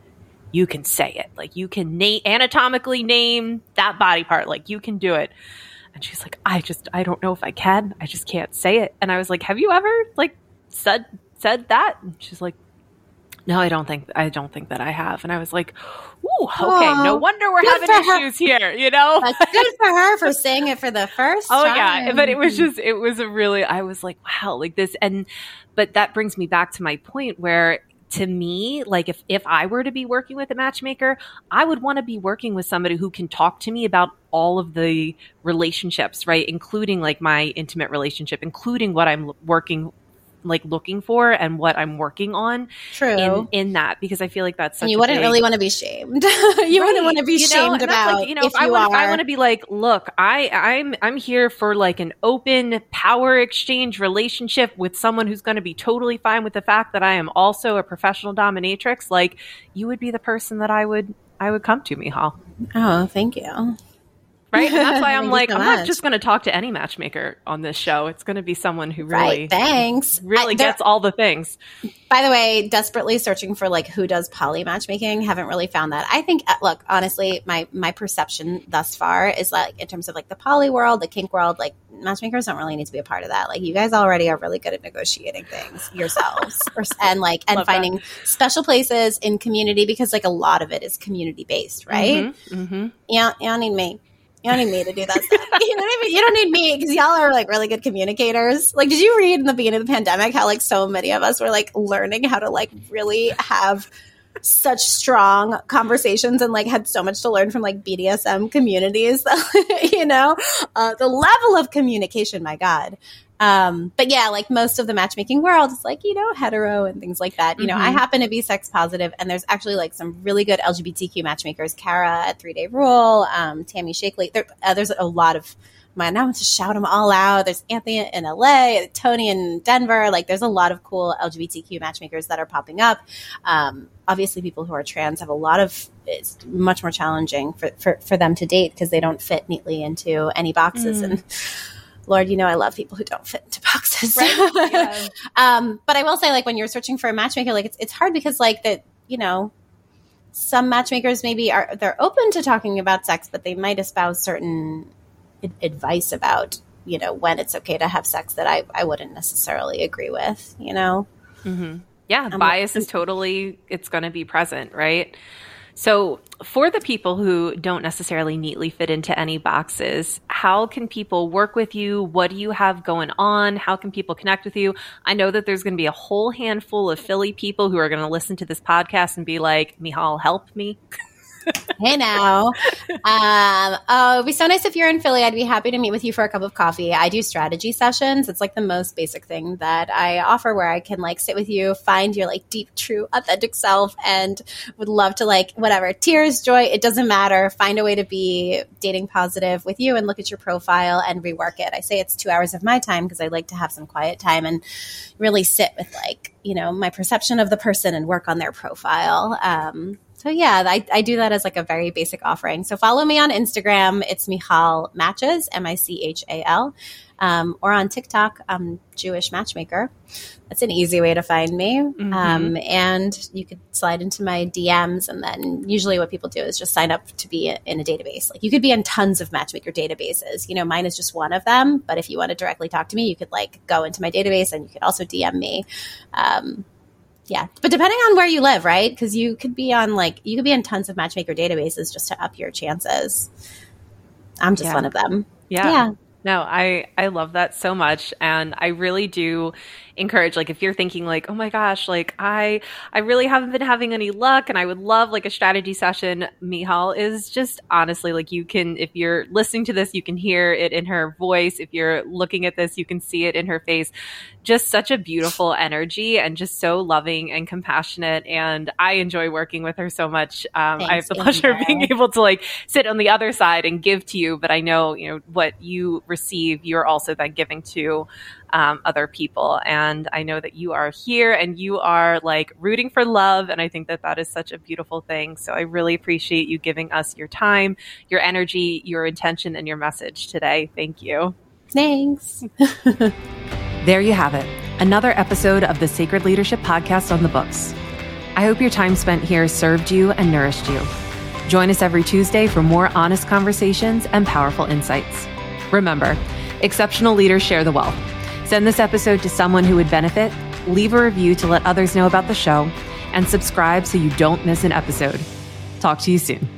you can say it. Like, you can name anatomically name that body part. Like, you can do it. And she's like, I just, I don't know if I can. I just can't say it. And I was like, have you ever like said said that? And she's like, no, I don't think I don't think that I have. And I was like, ooh, okay, no wonder we're having issues her. here, you know? That's good for her for saying it for the first oh, time. yeah. But it was just it was a really I was like, wow, like this and but that brings me back to my point where to me, like if if I were to be working with a matchmaker, I would want to be working with somebody who can talk to me about all of the relationships, right? Including like my intimate relationship, including what I'm working like looking for and what I'm working on. True. In, in that because I feel like that's you wouldn't big, really want to be shamed. you right. wouldn't want to be you shamed about like, you know if, if I want, I want to be like, look, I I'm I'm here for like an open power exchange relationship with someone who's going to be totally fine with the fact that I am also a professional dominatrix. Like you would be the person that I would I would come to, Michal. Oh, thank you right? And that's why I'm like, so I'm not just going to talk to any matchmaker on this show. It's going to be someone who really, right, thanks, really I, gets all the things. By the way, desperately searching for like who does poly matchmaking. Haven't really found that. I think, uh, look, honestly, my my perception thus far is like in terms of like the poly world, the kink world, like matchmakers don't really need to be a part of that. Like you guys already are really good at negotiating things yourselves, and like and Love finding that. special places in community because like a lot of it is community based, right? Mm-hmm, mm-hmm. Yeah, you don't need me. You don't need me to do that stuff. you, don't need, you don't need me because y'all are like really good communicators. Like, did you read in the beginning of the pandemic how like so many of us were like learning how to like really have such strong conversations and like had so much to learn from like BDSM communities. you know, uh, the level of communication, my God. Um, but yeah, like most of the matchmaking world is like, you know, hetero and things like that. You mm-hmm. know, I mm-hmm. happen to be sex positive and there's actually like some really good LGBTQ matchmakers, Kara at Three Day Rule, um, Tammy Shaklee. There, uh, there's a lot of my now to shout them all out. There's Anthony in LA, Tony in Denver. Like there's a lot of cool LGBTQ matchmakers that are popping up. Um, obviously people who are trans have a lot of, it's much more challenging for, for, for them to date because they don't fit neatly into any boxes. Mm. And, Lord, you know, I love people who don't fit into boxes. Right. Yeah. um, but I will say, like, when you're searching for a matchmaker, like, it's, it's hard because, like, that, you know, some matchmakers maybe are, they're open to talking about sex, but they might espouse certain advice about, you know, when it's okay to have sex that I, I wouldn't necessarily agree with, you know? Mm-hmm. Yeah. Um, bias is totally, it's going to be present, right? So, for the people who don't necessarily neatly fit into any boxes, how can people work with you? What do you have going on? How can people connect with you? I know that there's going to be a whole handful of Philly people who are going to listen to this podcast and be like, Michal, help me. hey now. Um, oh, it'd be so nice if you're in Philly. I'd be happy to meet with you for a cup of coffee. I do strategy sessions. It's like the most basic thing that I offer where I can like sit with you, find your like deep, true, authentic self, and would love to like whatever tears, joy, it doesn't matter. Find a way to be dating positive with you and look at your profile and rework it. I say it's two hours of my time because I like to have some quiet time and really sit with like, you know, my perception of the person and work on their profile. Um, so yeah, I, I do that as like a very basic offering. So follow me on Instagram. It's Michal Matches, M I C H A L, um, or on TikTok, um, Jewish Matchmaker. That's an easy way to find me. Mm-hmm. Um, and you could slide into my DMs, and then usually what people do is just sign up to be in a database. Like you could be in tons of Matchmaker databases. You know, mine is just one of them. But if you want to directly talk to me, you could like go into my database, and you could also DM me. Um, yeah. But depending on where you live, right? Because you could be on like, you could be in tons of matchmaker databases just to up your chances. I'm just yeah. one of them. Yeah. Yeah. No, I I love that so much and I really do encourage like if you're thinking like, "Oh my gosh, like I I really haven't been having any luck and I would love like a strategy session." Michal is just honestly like you can if you're listening to this, you can hear it in her voice. If you're looking at this, you can see it in her face. Just such a beautiful energy and just so loving and compassionate and I enjoy working with her so much. Um, I have the pleasure of being able to like sit on the other side and give to you, but I know, you know, what you receive, you're also then giving to um, other people. And I know that you are here and you are like rooting for love. And I think that that is such a beautiful thing. So I really appreciate you giving us your time, your energy, your intention, and your message today. Thank you. Thanks. there you have it. Another episode of the Sacred Leadership Podcast on the books. I hope your time spent here served you and nourished you. Join us every Tuesday for more honest conversations and powerful insights. Remember, exceptional leaders share the wealth. Send this episode to someone who would benefit, leave a review to let others know about the show, and subscribe so you don't miss an episode. Talk to you soon.